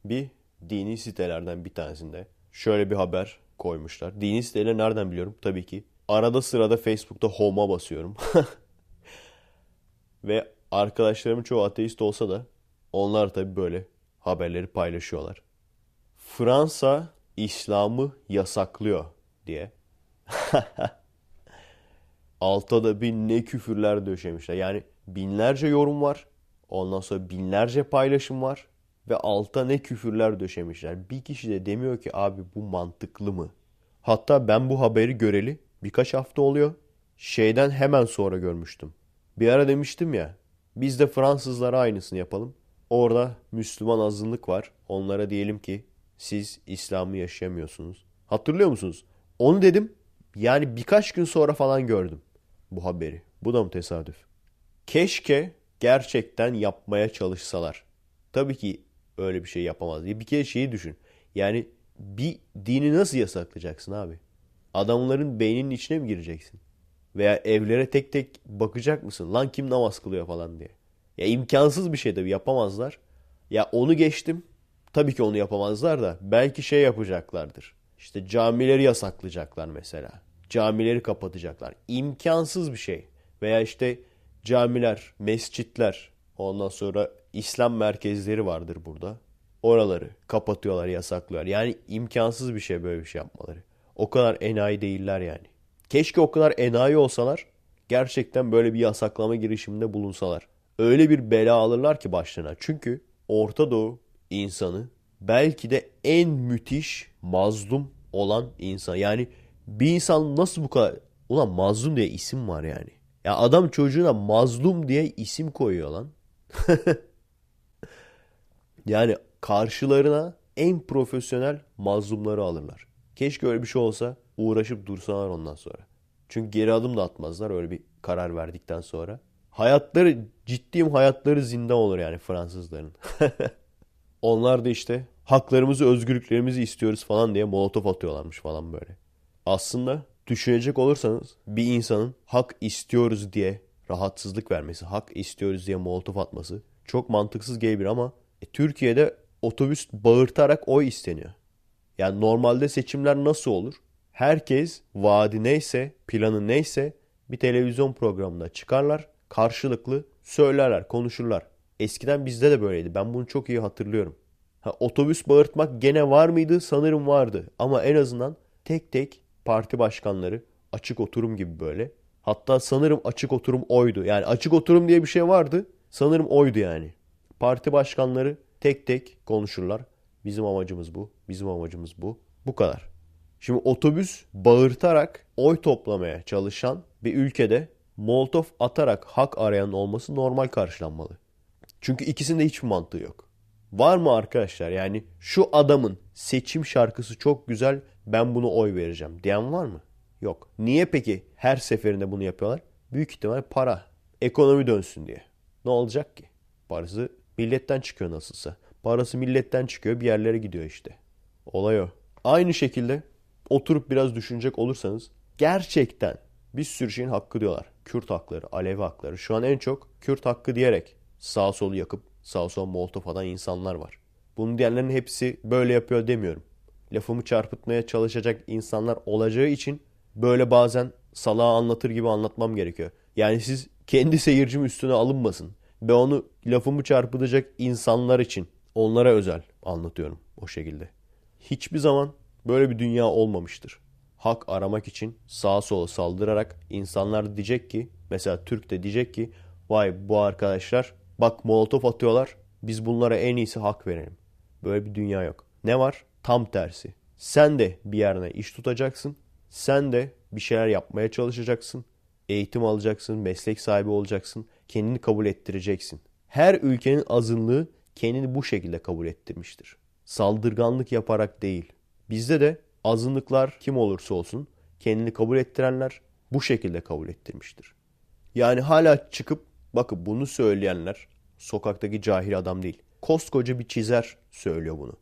bir dini sitelerden bir tanesinde şöyle bir haber koymuşlar. Dini siteleri nereden biliyorum? Tabii ki. Arada sırada Facebook'ta home'a basıyorum. Ve arkadaşlarımın çoğu ateist olsa da onlar tabii böyle haberleri paylaşıyorlar. Fransa İslam'ı yasaklıyor diye. Altta da bir ne küfürler döşemişler. Yani binlerce yorum var. Ondan sonra binlerce paylaşım var. Ve alta ne küfürler döşemişler. Bir kişi de demiyor ki abi bu mantıklı mı? Hatta ben bu haberi göreli birkaç hafta oluyor. Şeyden hemen sonra görmüştüm. Bir ara demiştim ya biz de Fransızlara aynısını yapalım. Orada Müslüman azınlık var. Onlara diyelim ki siz İslam'ı yaşayamıyorsunuz. Hatırlıyor musunuz? Onu dedim. Yani birkaç gün sonra falan gördüm bu haberi. Bu da mı tesadüf? Keşke gerçekten yapmaya çalışsalar. Tabii ki öyle bir şey yapamaz. Bir kere şeyi düşün. Yani bir dini nasıl yasaklayacaksın abi? Adamların beyninin içine mi gireceksin? Veya evlere tek tek bakacak mısın? Lan kim namaz kılıyor falan diye. Ya imkansız bir şey tabii yapamazlar. Ya onu geçtim. Tabii ki onu yapamazlar da belki şey yapacaklardır. İşte camileri yasaklayacaklar mesela. Camileri kapatacaklar. İmkansız bir şey. Veya işte camiler, mescitler, ondan sonra İslam merkezleri vardır burada. Oraları kapatıyorlar, yasaklıyorlar. Yani imkansız bir şey böyle bir şey yapmaları. O kadar enayi değiller yani. Keşke o kadar enayi olsalar gerçekten böyle bir yasaklama girişiminde bulunsalar. Öyle bir bela alırlar ki başlarına. Çünkü Orta Doğu insanı belki de en müthiş mazlum olan insan. Yani bir insan nasıl bu kadar... Ulan mazlum diye isim var yani. Ya adam çocuğuna mazlum diye isim koyuyor lan. yani karşılarına en profesyonel mazlumları alırlar. Keşke öyle bir şey olsa uğraşıp dursalar ondan sonra. Çünkü geri adım da atmazlar öyle bir karar verdikten sonra. Hayatları ciddiyim hayatları zindan olur yani Fransızların. Onlar da işte haklarımızı özgürlüklerimizi istiyoruz falan diye molotof atıyorlarmış falan böyle. Aslında düşünecek olursanız bir insanın hak istiyoruz diye rahatsızlık vermesi, hak istiyoruz diye molotof atması çok mantıksız gelebilir ama e, Türkiye'de otobüs bağırtarak oy isteniyor. Yani normalde seçimler nasıl olur? Herkes vaadi neyse, planı neyse bir televizyon programına çıkarlar, karşılıklı söylerler, konuşurlar. Eskiden bizde de böyleydi. Ben bunu çok iyi hatırlıyorum. Ha, otobüs bağırtmak gene var mıydı? Sanırım vardı. Ama en azından tek tek parti başkanları açık oturum gibi böyle. Hatta sanırım açık oturum oydu. Yani açık oturum diye bir şey vardı. Sanırım oydu yani. Parti başkanları tek tek konuşurlar. Bizim amacımız bu. Bizim amacımız bu. Bu kadar. Şimdi otobüs bağırtarak oy toplamaya çalışan bir ülkede molotof atarak hak arayan olması normal karşılanmalı. Çünkü ikisinde hiçbir mantığı yok. Var mı arkadaşlar yani şu adamın seçim şarkısı çok güzel ben bunu oy vereceğim diyen var mı? Yok. Niye peki her seferinde bunu yapıyorlar? Büyük ihtimal para. Ekonomi dönsün diye. Ne olacak ki? Parası milletten çıkıyor nasılsa. Parası milletten çıkıyor bir yerlere gidiyor işte. Olay o. Aynı şekilde oturup biraz düşünecek olursanız gerçekten bir sürü şeyin hakkı diyorlar. Kürt hakları, Alevi hakları. Şu an en çok Kürt hakkı diyerek sağ solu yakıp sağ sol molotof atan insanlar var. Bunu diyenlerin hepsi böyle yapıyor demiyorum. Lafımı çarpıtmaya çalışacak insanlar olacağı için böyle bazen salağa anlatır gibi anlatmam gerekiyor. Yani siz kendi seyircim üstüne alınmasın. Ben onu lafımı çarpıtacak insanlar için onlara özel anlatıyorum o şekilde. Hiçbir zaman böyle bir dünya olmamıştır. Hak aramak için sağa sola saldırarak insanlar diyecek ki mesela Türk de diyecek ki vay bu arkadaşlar bak molotof atıyorlar biz bunlara en iyisi hak verelim. Böyle bir dünya yok. Ne var? Tam tersi. Sen de bir yerine iş tutacaksın. Sen de bir şeyler yapmaya çalışacaksın. Eğitim alacaksın, meslek sahibi olacaksın. Kendini kabul ettireceksin. Her ülkenin azınlığı kendini bu şekilde kabul ettirmiştir. Saldırganlık yaparak değil. Bizde de azınlıklar kim olursa olsun kendini kabul ettirenler bu şekilde kabul ettirmiştir. Yani hala çıkıp bakın bunu söyleyenler sokaktaki cahil adam değil. Koskoca bir çizer söylüyor bunu.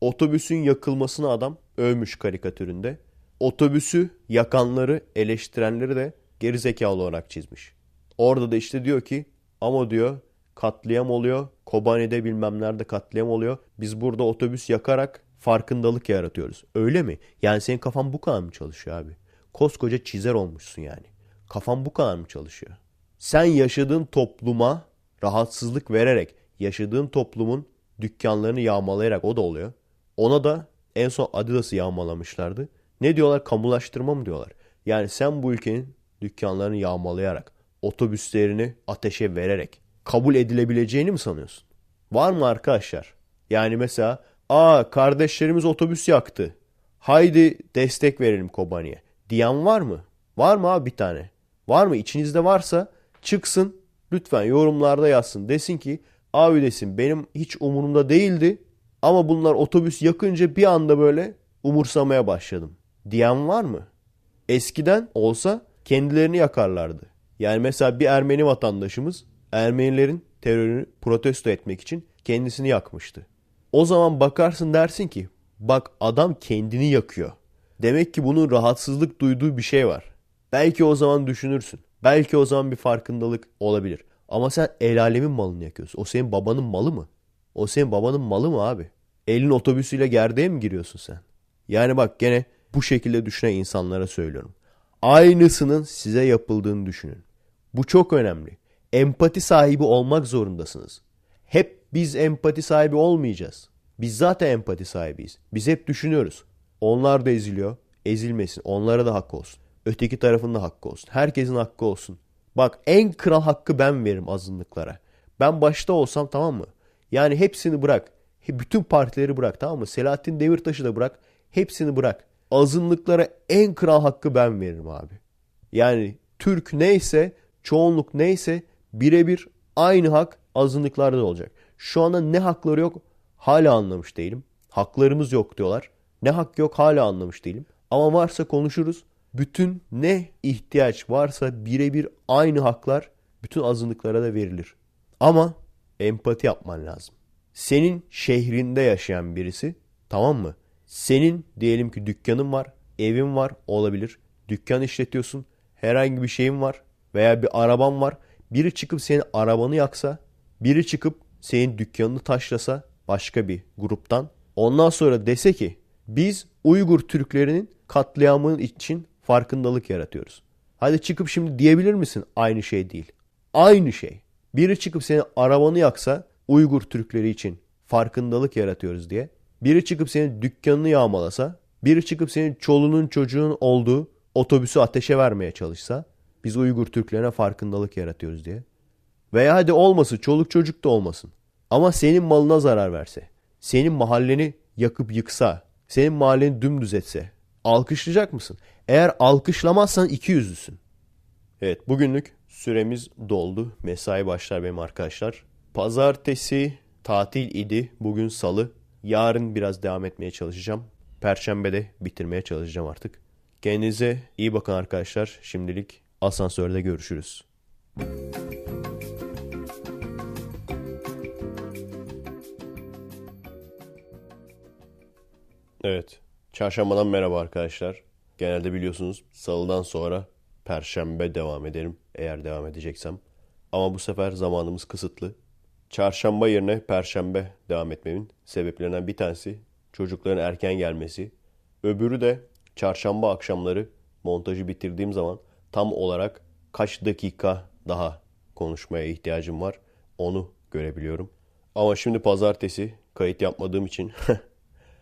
Otobüsün yakılmasını adam övmüş karikatüründe. Otobüsü yakanları, eleştirenleri de gerizekalı olarak çizmiş. Orada da işte diyor ki ama diyor katliam oluyor. Kobani'de bilmem nerede katliam oluyor. Biz burada otobüs yakarak farkındalık yaratıyoruz. Öyle mi? Yani senin kafan bu kadar mı çalışıyor abi? Koskoca çizer olmuşsun yani. Kafan bu kadar mı çalışıyor? Sen yaşadığın topluma rahatsızlık vererek, yaşadığın toplumun dükkanlarını yağmalayarak o da oluyor. Ona da en son Adidas'ı yağmalamışlardı. Ne diyorlar? Kamulaştırma mı diyorlar? Yani sen bu ülkenin dükkanlarını yağmalayarak, otobüslerini ateşe vererek kabul edilebileceğini mi sanıyorsun? Var mı arkadaşlar? Yani mesela aa kardeşlerimiz otobüs yaktı. Haydi destek verelim Kobani'ye. Diyen var mı? Var mı abi bir tane? Var mı? İçinizde varsa çıksın lütfen yorumlarda yazsın. Desin ki abi desin benim hiç umurumda değildi. Ama bunlar otobüs yakınca bir anda böyle umursamaya başladım. Diyen var mı? Eskiden olsa kendilerini yakarlardı. Yani mesela bir Ermeni vatandaşımız Ermenilerin terörünü protesto etmek için kendisini yakmıştı. O zaman bakarsın dersin ki bak adam kendini yakıyor. Demek ki bunun rahatsızlık duyduğu bir şey var. Belki o zaman düşünürsün. Belki o zaman bir farkındalık olabilir. Ama sen el alemin malını yakıyorsun. O senin babanın malı mı? O senin babanın malı mı abi? Elin otobüsüyle gerdeğe mi giriyorsun sen? Yani bak gene bu şekilde düşünen insanlara söylüyorum. Aynısının size yapıldığını düşünün. Bu çok önemli. Empati sahibi olmak zorundasınız. Hep biz empati sahibi olmayacağız. Biz zaten empati sahibiyiz. Biz hep düşünüyoruz. Onlar da eziliyor. Ezilmesin. Onlara da hak olsun. Öteki tarafın da hakkı olsun. Herkesin hakkı olsun. Bak en kral hakkı ben veririm azınlıklara. Ben başta olsam tamam mı? Yani hepsini bırak. Bütün partileri bırak tamam mı? Selahattin Demirtaş'ı da bırak. Hepsini bırak. Azınlıklara en kral hakkı ben veririm abi. Yani Türk neyse, çoğunluk neyse birebir aynı hak azınlıklarda da olacak. Şu anda ne hakları yok hala anlamış değilim. Haklarımız yok diyorlar. Ne hak yok hala anlamış değilim. Ama varsa konuşuruz. Bütün ne ihtiyaç varsa birebir aynı haklar bütün azınlıklara da verilir. Ama empati yapman lazım. Senin şehrinde yaşayan birisi tamam mı? Senin diyelim ki dükkanın var, evin var olabilir. Dükkan işletiyorsun, herhangi bir şeyin var veya bir araban var. Biri çıkıp senin arabanı yaksa, biri çıkıp senin dükkanını taşlasa başka bir gruptan. Ondan sonra dese ki biz Uygur Türklerinin katliamının için farkındalık yaratıyoruz. Hadi çıkıp şimdi diyebilir misin aynı şey değil. Aynı şey. Biri çıkıp senin arabanı yaksa Uygur Türkleri için farkındalık yaratıyoruz diye. Biri çıkıp senin dükkanını yağmalasa, biri çıkıp senin çolunun çocuğun olduğu otobüsü ateşe vermeye çalışsa, biz Uygur Türklerine farkındalık yaratıyoruz diye. Veya hadi olmasın, çoluk çocuk da olmasın. Ama senin malına zarar verse, senin mahalleni yakıp yıksa, senin mahalleni dümdüz etse, alkışlayacak mısın? Eğer alkışlamazsan iki yüzlüsün. Evet bugünlük süremiz doldu. Mesai başlar benim arkadaşlar. Pazartesi tatil idi. Bugün salı. Yarın biraz devam etmeye çalışacağım. Perşembe de bitirmeye çalışacağım artık. Kendinize iyi bakın arkadaşlar. Şimdilik asansörde görüşürüz. Evet. Çarşambadan merhaba arkadaşlar. Genelde biliyorsunuz salıdan sonra perşembe devam ederim eğer devam edeceksem. Ama bu sefer zamanımız kısıtlı. Çarşamba yerine perşembe devam etmemin sebeplerinden bir tanesi çocukların erken gelmesi. Öbürü de çarşamba akşamları montajı bitirdiğim zaman tam olarak kaç dakika daha konuşmaya ihtiyacım var onu görebiliyorum. Ama şimdi pazartesi kayıt yapmadığım için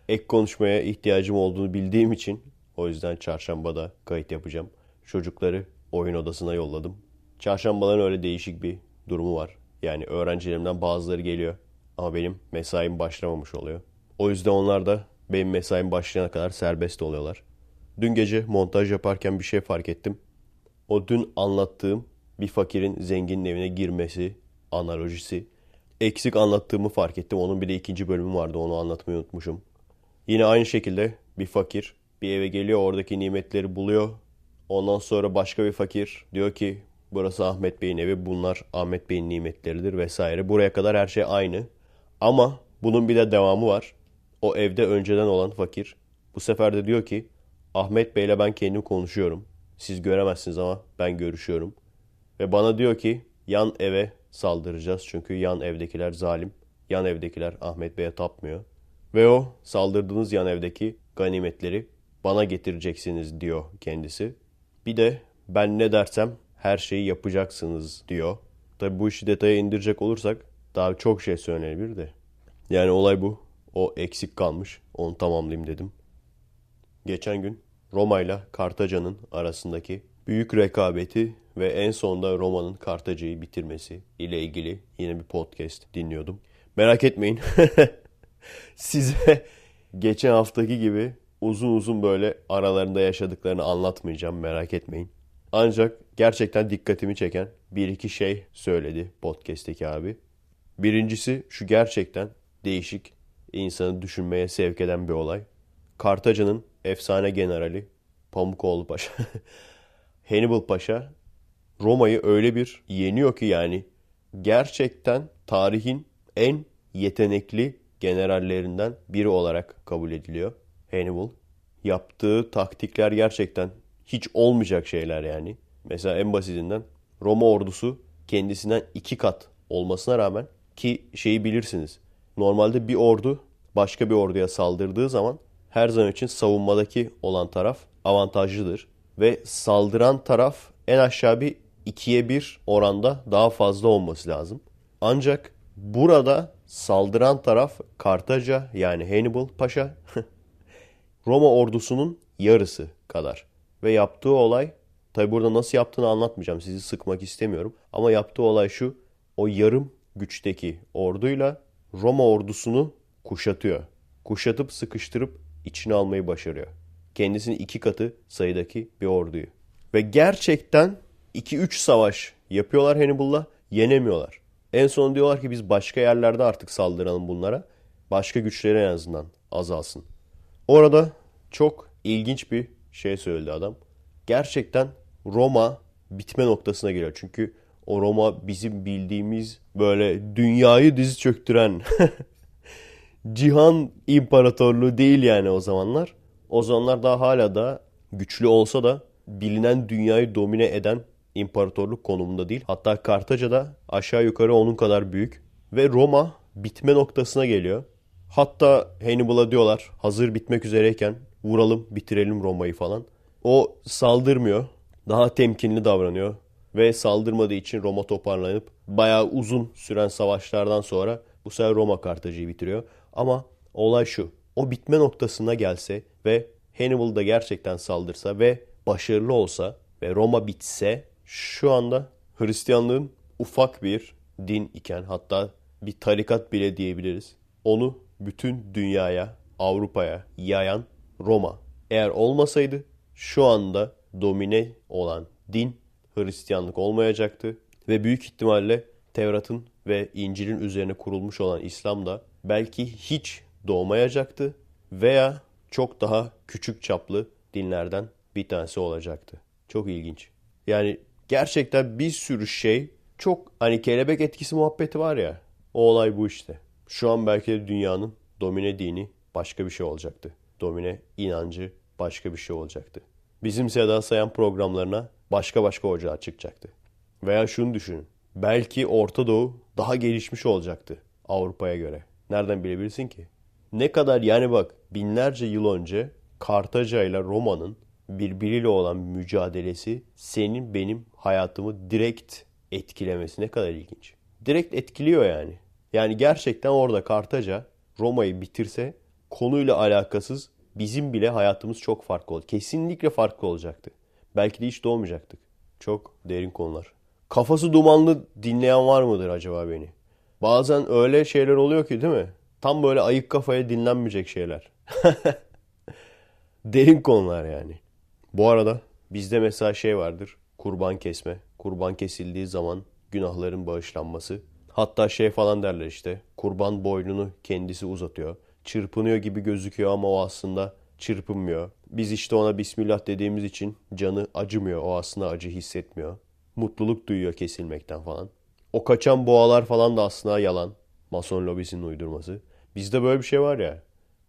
ek konuşmaya ihtiyacım olduğunu bildiğim için o yüzden çarşambada kayıt yapacağım. Çocukları oyun odasına yolladım. Çarşambaların öyle değişik bir durumu var. Yani öğrencilerimden bazıları geliyor ama benim mesaim başlamamış oluyor. O yüzden onlar da benim mesaim başlayana kadar serbest oluyorlar. Dün gece montaj yaparken bir şey fark ettim. O dün anlattığım bir fakirin zenginin evine girmesi analojisi. Eksik anlattığımı fark ettim. Onun bir de ikinci bölümü vardı. Onu anlatmayı unutmuşum. Yine aynı şekilde bir fakir bir eve geliyor oradaki nimetleri buluyor. Ondan sonra başka bir fakir diyor ki burası Ahmet Bey'in evi bunlar Ahmet Bey'in nimetleridir vesaire. Buraya kadar her şey aynı. Ama bunun bir de devamı var. O evde önceden olan fakir bu sefer de diyor ki Ahmet Bey'le ben kendim konuşuyorum. Siz göremezsiniz ama ben görüşüyorum. Ve bana diyor ki yan eve saldıracağız. Çünkü yan evdekiler zalim. Yan evdekiler Ahmet Bey'e tapmıyor. Ve o saldırdığınız yan evdeki ganimetleri bana getireceksiniz diyor kendisi. Bir de ben ne dersem her şeyi yapacaksınız diyor. Tabi bu işi detaya indirecek olursak daha çok şey söylenebilir de. Yani olay bu. O eksik kalmış. Onu tamamlayayım dedim. Geçen gün Roma ile Kartaca'nın arasındaki büyük rekabeti ve en sonunda Roma'nın Kartaca'yı bitirmesi ile ilgili yine bir podcast dinliyordum. Merak etmeyin. Size geçen haftaki gibi uzun uzun böyle aralarında yaşadıklarını anlatmayacağım merak etmeyin. Ancak gerçekten dikkatimi çeken bir iki şey söyledi podcast'teki abi. Birincisi şu gerçekten değişik, insanı düşünmeye sevk eden bir olay. Kartaca'nın efsane generali Pamukoğlu Paşa, Hannibal Paşa Roma'yı öyle bir yeniyor ki yani gerçekten tarihin en yetenekli generallerinden biri olarak kabul ediliyor Hannibal. Yaptığı taktikler gerçekten hiç olmayacak şeyler yani. Mesela en basitinden Roma ordusu kendisinden iki kat olmasına rağmen ki şeyi bilirsiniz. Normalde bir ordu başka bir orduya saldırdığı zaman her zaman için savunmadaki olan taraf avantajlıdır. Ve saldıran taraf en aşağı bir ikiye bir oranda daha fazla olması lazım. Ancak burada saldıran taraf Kartaca yani Hannibal Paşa Roma ordusunun yarısı kadar. Ve yaptığı olay tabi burada nasıl yaptığını anlatmayacağım sizi sıkmak istemiyorum. Ama yaptığı olay şu o yarım güçteki orduyla Roma ordusunu kuşatıyor. Kuşatıp sıkıştırıp içine almayı başarıyor. Kendisinin iki katı sayıdaki bir orduyu. Ve gerçekten 2-3 savaş yapıyorlar Hannibal'la yenemiyorlar. En son diyorlar ki biz başka yerlerde artık saldıralım bunlara. Başka güçleri en azından azalsın. Orada çok ilginç bir şey söyledi adam. Gerçekten Roma bitme noktasına geliyor. Çünkü o Roma bizim bildiğimiz böyle dünyayı dizi çöktüren cihan imparatorluğu değil yani o zamanlar. O zamanlar daha hala da güçlü olsa da bilinen dünyayı domine eden imparatorluk konumunda değil. Hatta Kartaca'da aşağı yukarı onun kadar büyük. Ve Roma bitme noktasına geliyor. Hatta Hannibal'a diyorlar hazır bitmek üzereyken vuralım bitirelim Roma'yı falan. O saldırmıyor. Daha temkinli davranıyor. Ve saldırmadığı için Roma toparlanıp bayağı uzun süren savaşlardan sonra bu sefer Roma Kartaca'yı bitiriyor. Ama olay şu. O bitme noktasına gelse ve Hannibal da gerçekten saldırsa ve başarılı olsa ve Roma bitse şu anda Hristiyanlığın ufak bir din iken hatta bir tarikat bile diyebiliriz. Onu bütün dünyaya, Avrupa'ya yayan Roma. Eğer olmasaydı şu anda domine olan din Hristiyanlık olmayacaktı ve büyük ihtimalle Tevrat'ın ve İncil'in üzerine kurulmuş olan İslam da belki hiç doğmayacaktı veya çok daha küçük çaplı dinlerden bir tanesi olacaktı. Çok ilginç. Yani gerçekten bir sürü şey çok hani kelebek etkisi muhabbeti var ya. O olay bu işte. Şu an belki de dünyanın domine dini başka bir şey olacaktı. Domine inancı başka bir şey olacaktı. Bizim Seda Sayan programlarına başka başka hocalar çıkacaktı. Veya şunu düşünün. Belki Orta Doğu daha gelişmiş olacaktı Avrupa'ya göre. Nereden bilebilirsin ki? Ne kadar yani bak binlerce yıl önce Kartaca ile Roma'nın birbiriyle olan mücadelesi senin benim hayatımı direkt etkilemesi ne kadar ilginç. Direkt etkiliyor yani. Yani gerçekten orada Kartaca Roma'yı bitirse konuyla alakasız bizim bile hayatımız çok farklı oldu. Kesinlikle farklı olacaktı. Belki de hiç doğmayacaktık. Çok derin konular. Kafası dumanlı dinleyen var mıdır acaba beni? Bazen öyle şeyler oluyor ki değil mi? Tam böyle ayık kafaya dinlenmeyecek şeyler. Derin konular yani. Bu arada bizde mesela şey vardır. Kurban kesme. Kurban kesildiği zaman günahların bağışlanması. Hatta şey falan derler işte. Kurban boynunu kendisi uzatıyor. Çırpınıyor gibi gözüküyor ama o aslında çırpınmıyor. Biz işte ona Bismillah dediğimiz için canı acımıyor. O aslında acı hissetmiyor. Mutluluk duyuyor kesilmekten falan. O kaçan boğalar falan da aslında yalan. Mason lobisinin uydurması. Bizde böyle bir şey var ya.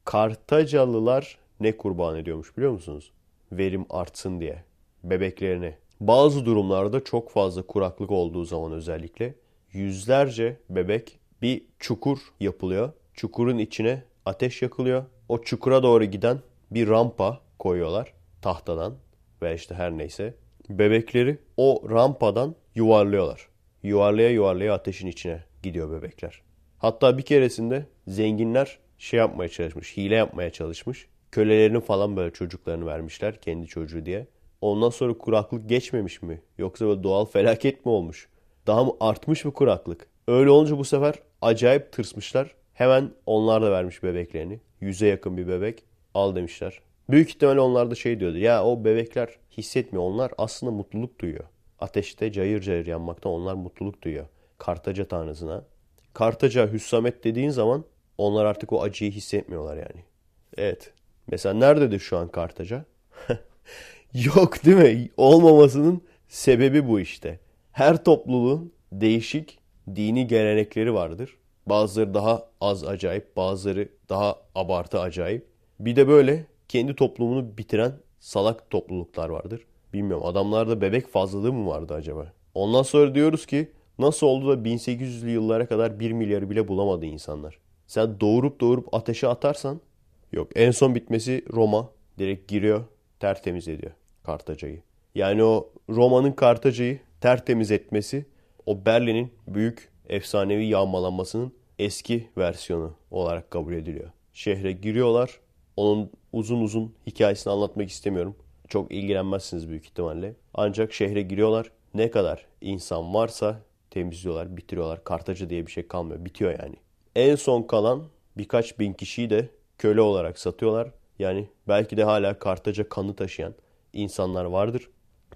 Kartacalılar ne kurban ediyormuş biliyor musunuz? Verim artsın diye. Bebeklerini. Bazı durumlarda çok fazla kuraklık olduğu zaman özellikle yüzlerce bebek bir çukur yapılıyor. Çukurun içine ateş yakılıyor. O çukura doğru giden bir rampa koyuyorlar tahtadan ve işte her neyse. Bebekleri o rampadan yuvarlıyorlar. Yuvarlaya yuvarlaya ateşin içine gidiyor bebekler. Hatta bir keresinde zenginler şey yapmaya çalışmış, hile yapmaya çalışmış. Kölelerini falan böyle çocuklarını vermişler kendi çocuğu diye. Ondan sonra kuraklık geçmemiş mi? Yoksa böyle doğal felaket mi olmuş? Daha mı artmış mı kuraklık? Öyle olunca bu sefer acayip tırsmışlar. Hemen onlar da vermiş bebeklerini. Yüze yakın bir bebek. Al demişler. Büyük ihtimalle onlar da şey diyordu. Ya o bebekler hissetmiyor. Onlar aslında mutluluk duyuyor. Ateşte cayır cayır yanmaktan onlar mutluluk duyuyor. Kartaca tanrısına. Kartaca Hüssamet dediğin zaman onlar artık o acıyı hissetmiyorlar yani. Evet. Mesela nerededir şu an Kartaca? Yok değil mi? Olmamasının sebebi bu işte. Her topluluğun değişik dini gelenekleri vardır. Bazıları daha az acayip, bazıları daha abartı acayip. Bir de böyle kendi toplumunu bitiren salak topluluklar vardır. Bilmiyorum adamlarda bebek fazlalığı mı vardı acaba? Ondan sonra diyoruz ki nasıl oldu da 1800'lü yıllara kadar 1 milyarı bile bulamadı insanlar. Sen doğurup doğurup ateşe atarsan yok en son bitmesi Roma direkt giriyor tertemiz ediyor Kartaca'yı. Yani o Roma'nın Kartaca'yı tertemiz etmesi o Berlin'in büyük efsanevi yağmalanmasının eski versiyonu olarak kabul ediliyor. Şehre giriyorlar. Onun uzun uzun hikayesini anlatmak istemiyorum. Çok ilgilenmezsiniz büyük ihtimalle. Ancak şehre giriyorlar. Ne kadar insan varsa temizliyorlar, bitiriyorlar. Kartaca diye bir şey kalmıyor. Bitiyor yani. En son kalan birkaç bin kişiyi de köle olarak satıyorlar. Yani belki de hala Kartaca kanı taşıyan insanlar vardır.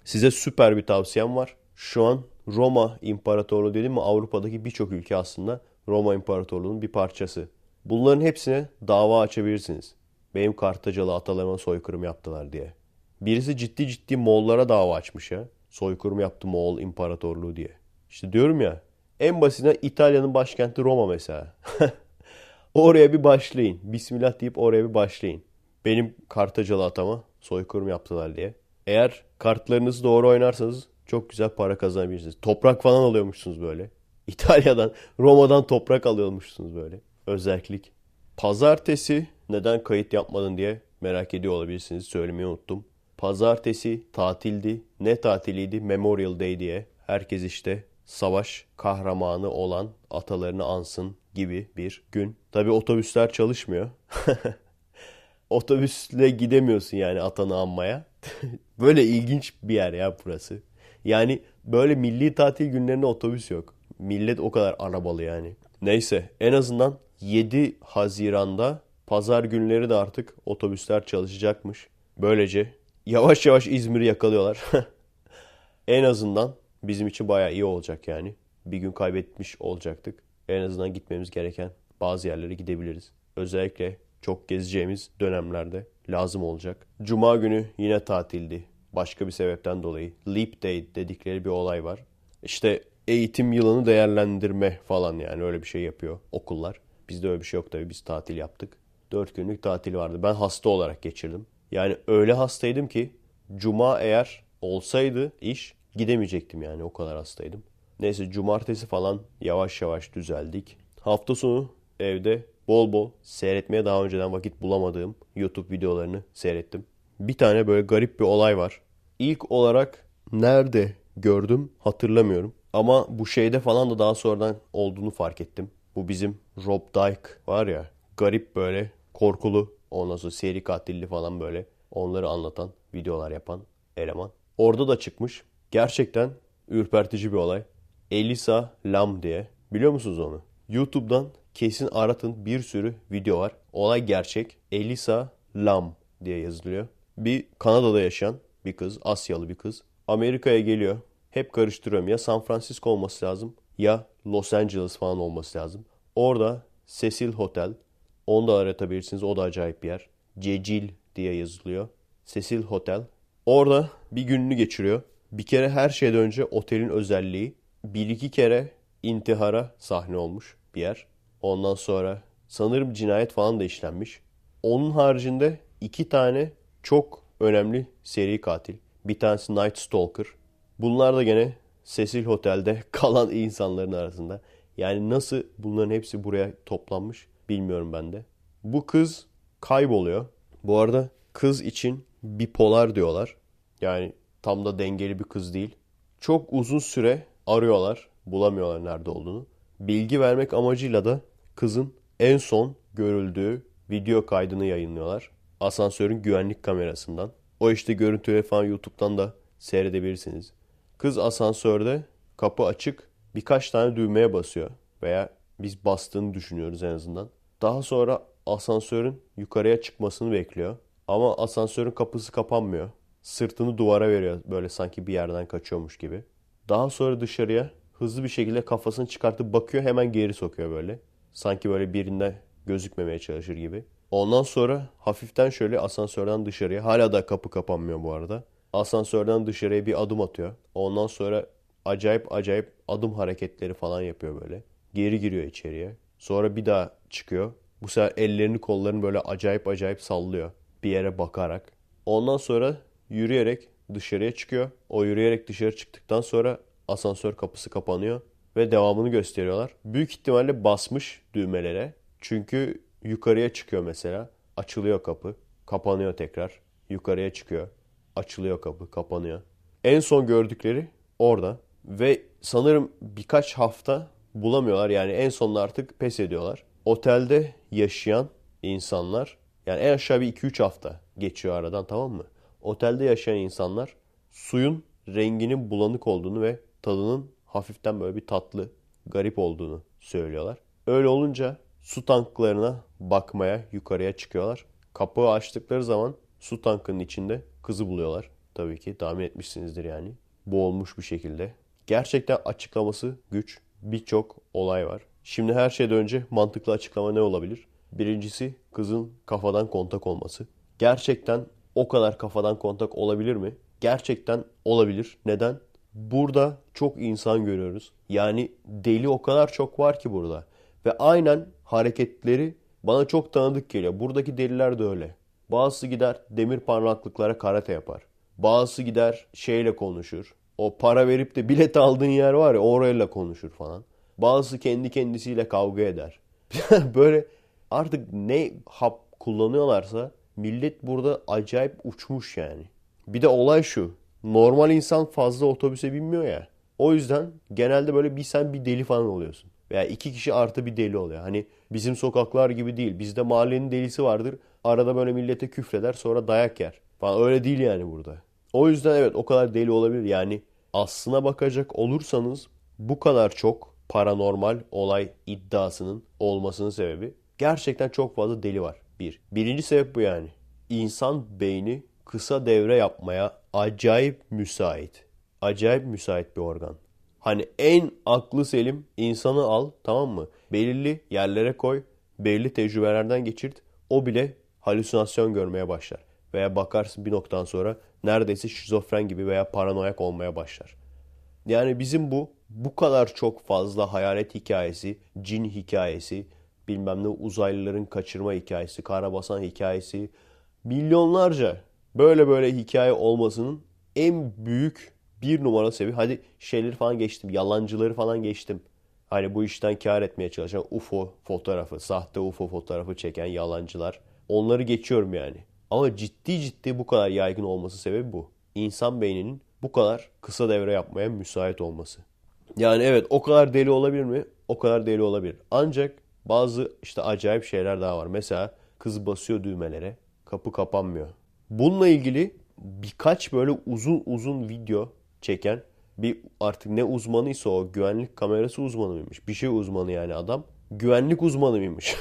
Size süper bir tavsiyem var. Şu an Roma İmparatorluğu dedim mi Avrupa'daki birçok ülke aslında Roma İmparatorluğu'nun bir parçası. Bunların hepsine dava açabilirsiniz. Benim Kartacalı atalarıma soykırım yaptılar diye. Birisi ciddi ciddi Moğollara dava açmış ya. Soykırım yaptı Moğol İmparatorluğu diye. İşte diyorum ya en basitinden İtalya'nın başkenti Roma mesela. oraya bir başlayın. Bismillah deyip oraya bir başlayın. Benim Kartacalı atama soykırım yaptılar diye. Eğer kartlarınızı doğru oynarsanız çok güzel para kazanabilirsiniz. Toprak falan alıyormuşsunuz böyle. İtalya'dan, Roma'dan toprak alıyormuşsunuz böyle. Özellik. Pazartesi neden kayıt yapmadın diye merak ediyor olabilirsiniz. Söylemeyi unuttum. Pazartesi tatildi. Ne tatiliydi? Memorial Day diye. Herkes işte savaş kahramanı olan atalarını ansın gibi bir gün. Tabi otobüsler çalışmıyor. Otobüsle gidemiyorsun yani atanı anmaya. böyle ilginç bir yer ya burası. Yani böyle milli tatil günlerinde otobüs yok. Millet o kadar arabalı yani. Neyse en azından 7 Haziran'da pazar günleri de artık otobüsler çalışacakmış. Böylece yavaş yavaş İzmir'i yakalıyorlar. en azından bizim için bayağı iyi olacak yani. Bir gün kaybetmiş olacaktık. En azından gitmemiz gereken bazı yerlere gidebiliriz. Özellikle çok gezeceğimiz dönemlerde lazım olacak. Cuma günü yine tatildi. Başka bir sebepten dolayı. Leap Day dedikleri bir olay var. İşte eğitim yılını değerlendirme falan yani öyle bir şey yapıyor okullar. Bizde öyle bir şey yok tabii biz tatil yaptık. 4 günlük tatil vardı. Ben hasta olarak geçirdim. Yani öyle hastaydım ki cuma eğer olsaydı iş gidemeyecektim yani o kadar hastaydım. Neyse cumartesi falan yavaş yavaş düzeldik. Hafta sonu evde bol bol seyretmeye daha önceden vakit bulamadığım YouTube videolarını seyrettim. Bir tane böyle garip bir olay var. İlk olarak nerede gördüm hatırlamıyorum. Ama bu şeyde falan da daha sonradan olduğunu fark ettim. Bu bizim Rob Dyke var ya garip böyle korkulu ondan sonra seri katilli falan böyle onları anlatan videolar yapan eleman. Orada da çıkmış. Gerçekten ürpertici bir olay. Elisa Lam diye. Biliyor musunuz onu? YouTube'dan kesin aratın bir sürü video var. Olay gerçek. Elisa Lam diye yazılıyor. Bir Kanada'da yaşayan bir kız, Asyalı bir kız. Amerika'ya geliyor. Hep karıştırıyorum. Ya San Francisco olması lazım ya Los Angeles falan olması lazım. Orada Cecil Hotel. Onu da aratabilirsiniz. O da acayip bir yer. Cecil diye yazılıyor. Cecil Hotel. Orada bir gününü geçiriyor. Bir kere her şeyden önce otelin özelliği bir iki kere intihara sahne olmuş bir yer. Ondan sonra sanırım cinayet falan da işlenmiş. Onun haricinde iki tane çok önemli seri katil. Bir tanesi Night Stalker. Bunlar da gene Cecil Hotel'de kalan insanların arasında. Yani nasıl bunların hepsi buraya toplanmış bilmiyorum ben de. Bu kız kayboluyor. Bu arada kız için bipolar diyorlar. Yani tam da dengeli bir kız değil. Çok uzun süre arıyorlar. Bulamıyorlar nerede olduğunu. Bilgi vermek amacıyla da kızın en son görüldüğü video kaydını yayınlıyorlar. Asansörün güvenlik kamerasından. O işte görüntüleri falan YouTube'dan da seyredebilirsiniz. Kız asansörde kapı açık birkaç tane düğmeye basıyor. Veya biz bastığını düşünüyoruz en azından. Daha sonra asansörün yukarıya çıkmasını bekliyor. Ama asansörün kapısı kapanmıyor. Sırtını duvara veriyor böyle sanki bir yerden kaçıyormuş gibi. Daha sonra dışarıya hızlı bir şekilde kafasını çıkartıp bakıyor hemen geri sokuyor böyle. Sanki böyle birinden gözükmemeye çalışır gibi. Ondan sonra hafiften şöyle asansörden dışarıya hala da kapı kapanmıyor bu arada. Asansörden dışarıya bir adım atıyor. Ondan sonra acayip acayip adım hareketleri falan yapıyor böyle. Geri giriyor içeriye. Sonra bir daha çıkıyor. Bu sefer ellerini kollarını böyle acayip acayip sallıyor. Bir yere bakarak. Ondan sonra yürüyerek dışarıya çıkıyor. O yürüyerek dışarı çıktıktan sonra asansör kapısı kapanıyor ve devamını gösteriyorlar. Büyük ihtimalle basmış düğmelere. Çünkü yukarıya çıkıyor mesela. Açılıyor kapı. Kapanıyor tekrar. Yukarıya çıkıyor. Açılıyor kapı. Kapanıyor. En son gördükleri orada. Ve sanırım birkaç hafta bulamıyorlar. Yani en sonunda artık pes ediyorlar. Otelde yaşayan insanlar yani en aşağı bir 2-3 hafta geçiyor aradan tamam mı? Otelde yaşayan insanlar suyun renginin bulanık olduğunu ve tadının hafiften böyle bir tatlı, garip olduğunu söylüyorlar. Öyle olunca su tanklarına bakmaya yukarıya çıkıyorlar. Kapağı açtıkları zaman su tankının içinde kızı buluyorlar. Tabii ki tahmin etmişsinizdir yani. Boğulmuş bir şekilde. Gerçekten açıklaması güç. Birçok olay var. Şimdi her şeyden önce mantıklı açıklama ne olabilir? Birincisi kızın kafadan kontak olması. Gerçekten o kadar kafadan kontak olabilir mi? Gerçekten olabilir. Neden? Burada çok insan görüyoruz. Yani deli o kadar çok var ki burada. Ve aynen hareketleri bana çok tanıdık geliyor. Buradaki deliler de öyle. Bazısı gider demir parmaklıklara karate yapar. Bazısı gider şeyle konuşur. O para verip de bilet aldığın yer var ya orayla konuşur falan. Bazısı kendi kendisiyle kavga eder. Böyle artık ne hap kullanıyorlarsa millet burada acayip uçmuş yani. Bir de olay şu. Normal insan fazla otobüse binmiyor ya. O yüzden genelde böyle bir sen bir deli falan oluyorsun. Veya iki kişi artı bir deli oluyor. Hani bizim sokaklar gibi değil. Bizde mahallenin delisi vardır. Arada böyle millete küfreder sonra dayak yer. Falan öyle değil yani burada. O yüzden evet o kadar deli olabilir. Yani aslına bakacak olursanız bu kadar çok paranormal olay iddiasının olmasının sebebi gerçekten çok fazla deli var. Bir. Birinci sebep bu yani. İnsan beyni kısa devre yapmaya acayip müsait. Acayip müsait bir organ. Hani en aklı selim insanı al tamam mı? Belirli yerlere koy, belirli tecrübelerden geçirt. O bile halüsinasyon görmeye başlar. Veya bakarsın bir noktadan sonra neredeyse şizofren gibi veya paranoyak olmaya başlar. Yani bizim bu bu kadar çok fazla hayalet hikayesi, cin hikayesi, bilmem ne uzaylıların kaçırma hikayesi, karabasan hikayesi, milyonlarca böyle böyle hikaye olmasının en büyük bir numara sebebi. Hadi şeyleri falan geçtim, yalancıları falan geçtim. Hani bu işten kar etmeye çalışan UFO fotoğrafı, sahte UFO fotoğrafı çeken yalancılar. Onları geçiyorum yani. Ama ciddi ciddi bu kadar yaygın olması sebebi bu. İnsan beyninin bu kadar kısa devre yapmaya müsait olması. Yani evet o kadar deli olabilir mi? O kadar deli olabilir. Ancak bazı işte acayip şeyler daha var. Mesela kız basıyor düğmelere, kapı kapanmıyor. Bununla ilgili birkaç böyle uzun uzun video çeken bir artık ne uzmanıysa o güvenlik kamerası uzmanı mıymış? Bir şey uzmanı yani adam. Güvenlik uzmanı mıymış?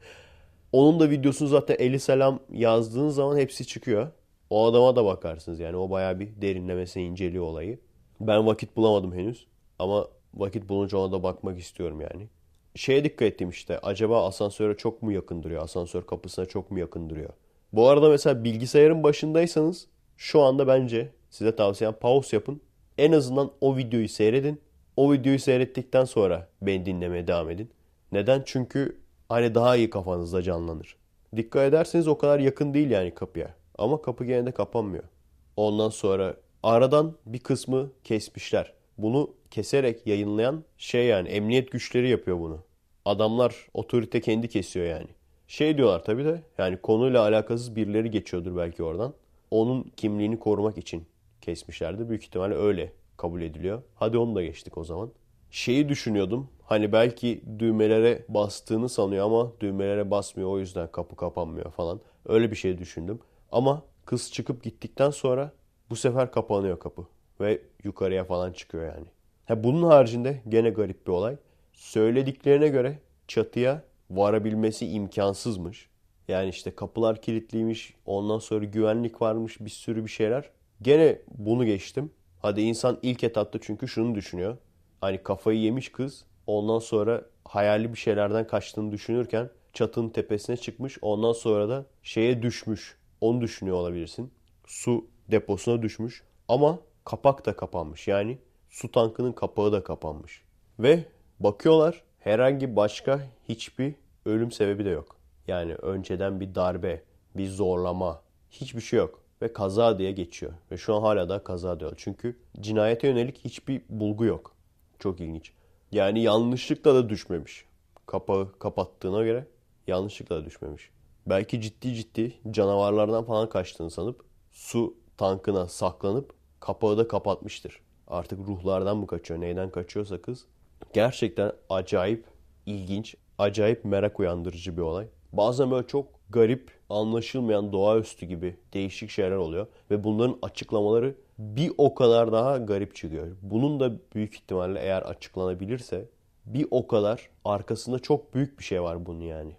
Onun da videosunu zaten eli selam yazdığın zaman hepsi çıkıyor. O adama da bakarsınız yani o baya bir derinlemesine inceliyor olayı. Ben vakit bulamadım henüz ama vakit bulunca ona da bakmak istiyorum yani. Şeye dikkat ettim işte acaba asansöre çok mu yakın duruyor? Asansör kapısına çok mu yakın duruyor? Bu arada mesela bilgisayarın başındaysanız şu anda bence size tavsiyem pause yapın. En azından o videoyu seyredin. O videoyu seyrettikten sonra beni dinlemeye devam edin. Neden? Çünkü hani daha iyi kafanızda canlanır. Dikkat ederseniz o kadar yakın değil yani kapıya. Ama kapı gene de kapanmıyor. Ondan sonra aradan bir kısmı kesmişler. bunu keserek yayınlayan şey yani emniyet güçleri yapıyor bunu. Adamlar otorite kendi kesiyor yani. Şey diyorlar tabii de yani konuyla alakasız birileri geçiyordur belki oradan. Onun kimliğini korumak için kesmişlerdi. Büyük ihtimalle öyle kabul ediliyor. Hadi onu da geçtik o zaman. Şeyi düşünüyordum. Hani belki düğmelere bastığını sanıyor ama düğmelere basmıyor. O yüzden kapı kapanmıyor falan. Öyle bir şey düşündüm. Ama kız çıkıp gittikten sonra bu sefer kapanıyor kapı. Ve yukarıya falan çıkıyor yani. Ha, bunun haricinde gene garip bir olay. Söylediklerine göre çatıya varabilmesi imkansızmış. Yani işte kapılar kilitliymiş, ondan sonra güvenlik varmış, bir sürü bir şeyler. Gene bunu geçtim. Hadi insan ilk etapta çünkü şunu düşünüyor. Hani kafayı yemiş kız, ondan sonra hayali bir şeylerden kaçtığını düşünürken çatının tepesine çıkmış, ondan sonra da şeye düşmüş. Onu düşünüyor olabilirsin. Su deposuna düşmüş ama kapak da kapanmış. Yani su tankının kapağı da kapanmış. Ve bakıyorlar herhangi başka hiçbir ölüm sebebi de yok. Yani önceden bir darbe, bir zorlama, hiçbir şey yok. Ve kaza diye geçiyor. Ve şu an hala da kaza diyor. Çünkü cinayete yönelik hiçbir bulgu yok. Çok ilginç. Yani yanlışlıkla da düşmemiş. Kapağı kapattığına göre yanlışlıkla da düşmemiş. Belki ciddi ciddi canavarlardan falan kaçtığını sanıp su tankına saklanıp kapağı da kapatmıştır. Artık ruhlardan mı kaçıyor, neyden kaçıyorsa kız. Gerçekten acayip ilginç, acayip merak uyandırıcı bir olay. Bazen böyle çok garip, anlaşılmayan doğaüstü gibi değişik şeyler oluyor. Ve bunların açıklamaları bir o kadar daha garip çıkıyor. Bunun da büyük ihtimalle eğer açıklanabilirse bir o kadar arkasında çok büyük bir şey var bunun yani.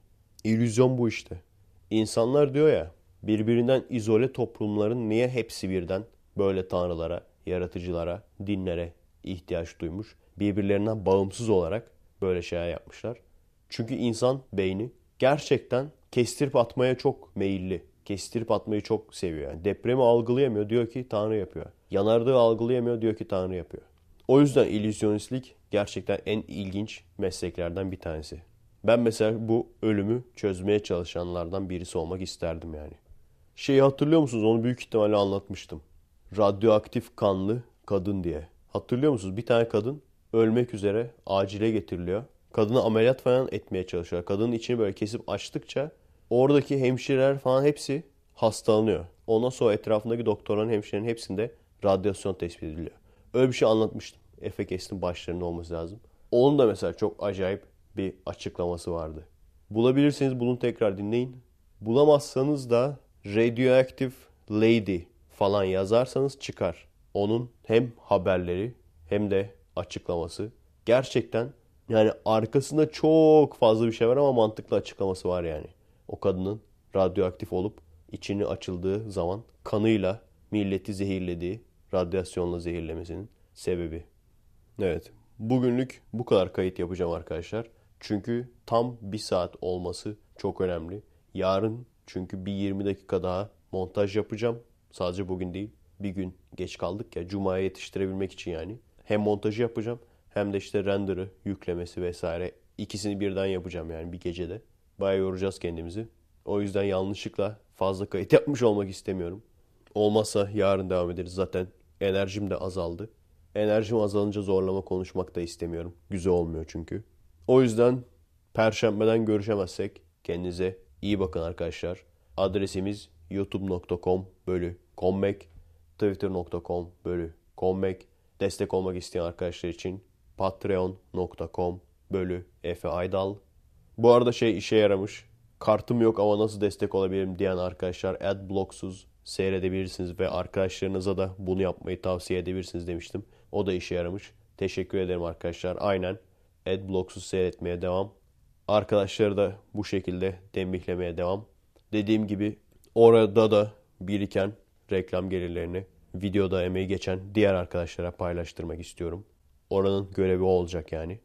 İllüzyon bu işte. İnsanlar diyor ya birbirinden izole toplumların niye hepsi birden böyle tanrılara, yaratıcılara, dinlere ihtiyaç duymuş. Birbirlerinden bağımsız olarak böyle şeyler yapmışlar. Çünkü insan beyni gerçekten kestirip atmaya çok meyilli. Kestirip atmayı çok seviyor. Yani depremi algılayamıyor diyor ki Tanrı yapıyor. Yanardığı algılayamıyor diyor ki Tanrı yapıyor. O yüzden illüzyonistlik gerçekten en ilginç mesleklerden bir tanesi. Ben mesela bu ölümü çözmeye çalışanlardan birisi olmak isterdim yani. Şeyi hatırlıyor musunuz? Onu büyük ihtimalle anlatmıştım. Radyoaktif kanlı kadın diye. Hatırlıyor musunuz? Bir tane kadın ölmek üzere acile getiriliyor. Kadını ameliyat falan etmeye çalışıyor. Kadının içini böyle kesip açtıkça oradaki hemşireler falan hepsi hastalanıyor. Ondan sonra etrafındaki doktorların, hemşirenin hepsinde radyasyon tespit ediliyor. Öyle bir şey anlatmıştım. Efekes'in başlarında olması lazım. Onun da mesela çok acayip bir açıklaması vardı. Bulabilirseniz bunu tekrar dinleyin. Bulamazsanız da Radioactive Lady falan yazarsanız çıkar. Onun hem haberleri hem de açıklaması gerçekten yani arkasında çok fazla bir şey var ama mantıklı açıklaması var yani. O kadının radyoaktif olup içini açıldığı zaman kanıyla milleti zehirlediği, radyasyonla zehirlemesinin sebebi. Evet, bugünlük bu kadar kayıt yapacağım arkadaşlar. Çünkü tam bir saat olması çok önemli. Yarın çünkü bir 20 dakika daha montaj yapacağım. Sadece bugün değil. Bir gün geç kaldık ya. Cuma'ya yetiştirebilmek için yani. Hem montajı yapacağım hem de işte render'ı, yüklemesi vesaire. ikisini birden yapacağım yani bir gecede. Bayağı yoracağız kendimizi. O yüzden yanlışlıkla fazla kayıt yapmış olmak istemiyorum. Olmazsa yarın devam ederiz. Zaten enerjim de azaldı. Enerjim azalınca zorlama konuşmak da istemiyorum. Güzel olmuyor çünkü. O yüzden perşembeden görüşemezsek kendinize iyi bakın arkadaşlar. Adresimiz youtube.com bölü comeback, twitter.com bölü comeback. Destek olmak isteyen arkadaşlar için patreon.com bölü Efe Aydal. Bu arada şey işe yaramış. Kartım yok ama nasıl destek olabilirim diyen arkadaşlar adblocksuz seyredebilirsiniz ve arkadaşlarınıza da bunu yapmayı tavsiye edebilirsiniz demiştim. O da işe yaramış. Teşekkür ederim arkadaşlar. Aynen adblocksuz seyretmeye devam. Arkadaşları da bu şekilde tembihlemeye devam. Dediğim gibi orada da biriken reklam gelirlerini videoda emeği geçen diğer arkadaşlara paylaştırmak istiyorum. Oranın görevi o olacak yani.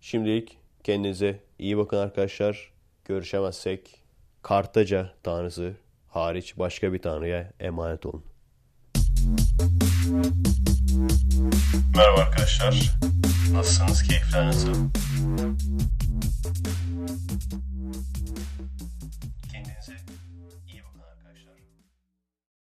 Şimdilik kendinize iyi bakın arkadaşlar. Görüşemezsek Kartaca tanrısı hariç başka bir tanrıya emanet olun. Merhaba arkadaşlar. Nasılsınız? Keyifler nasıl? Kendinize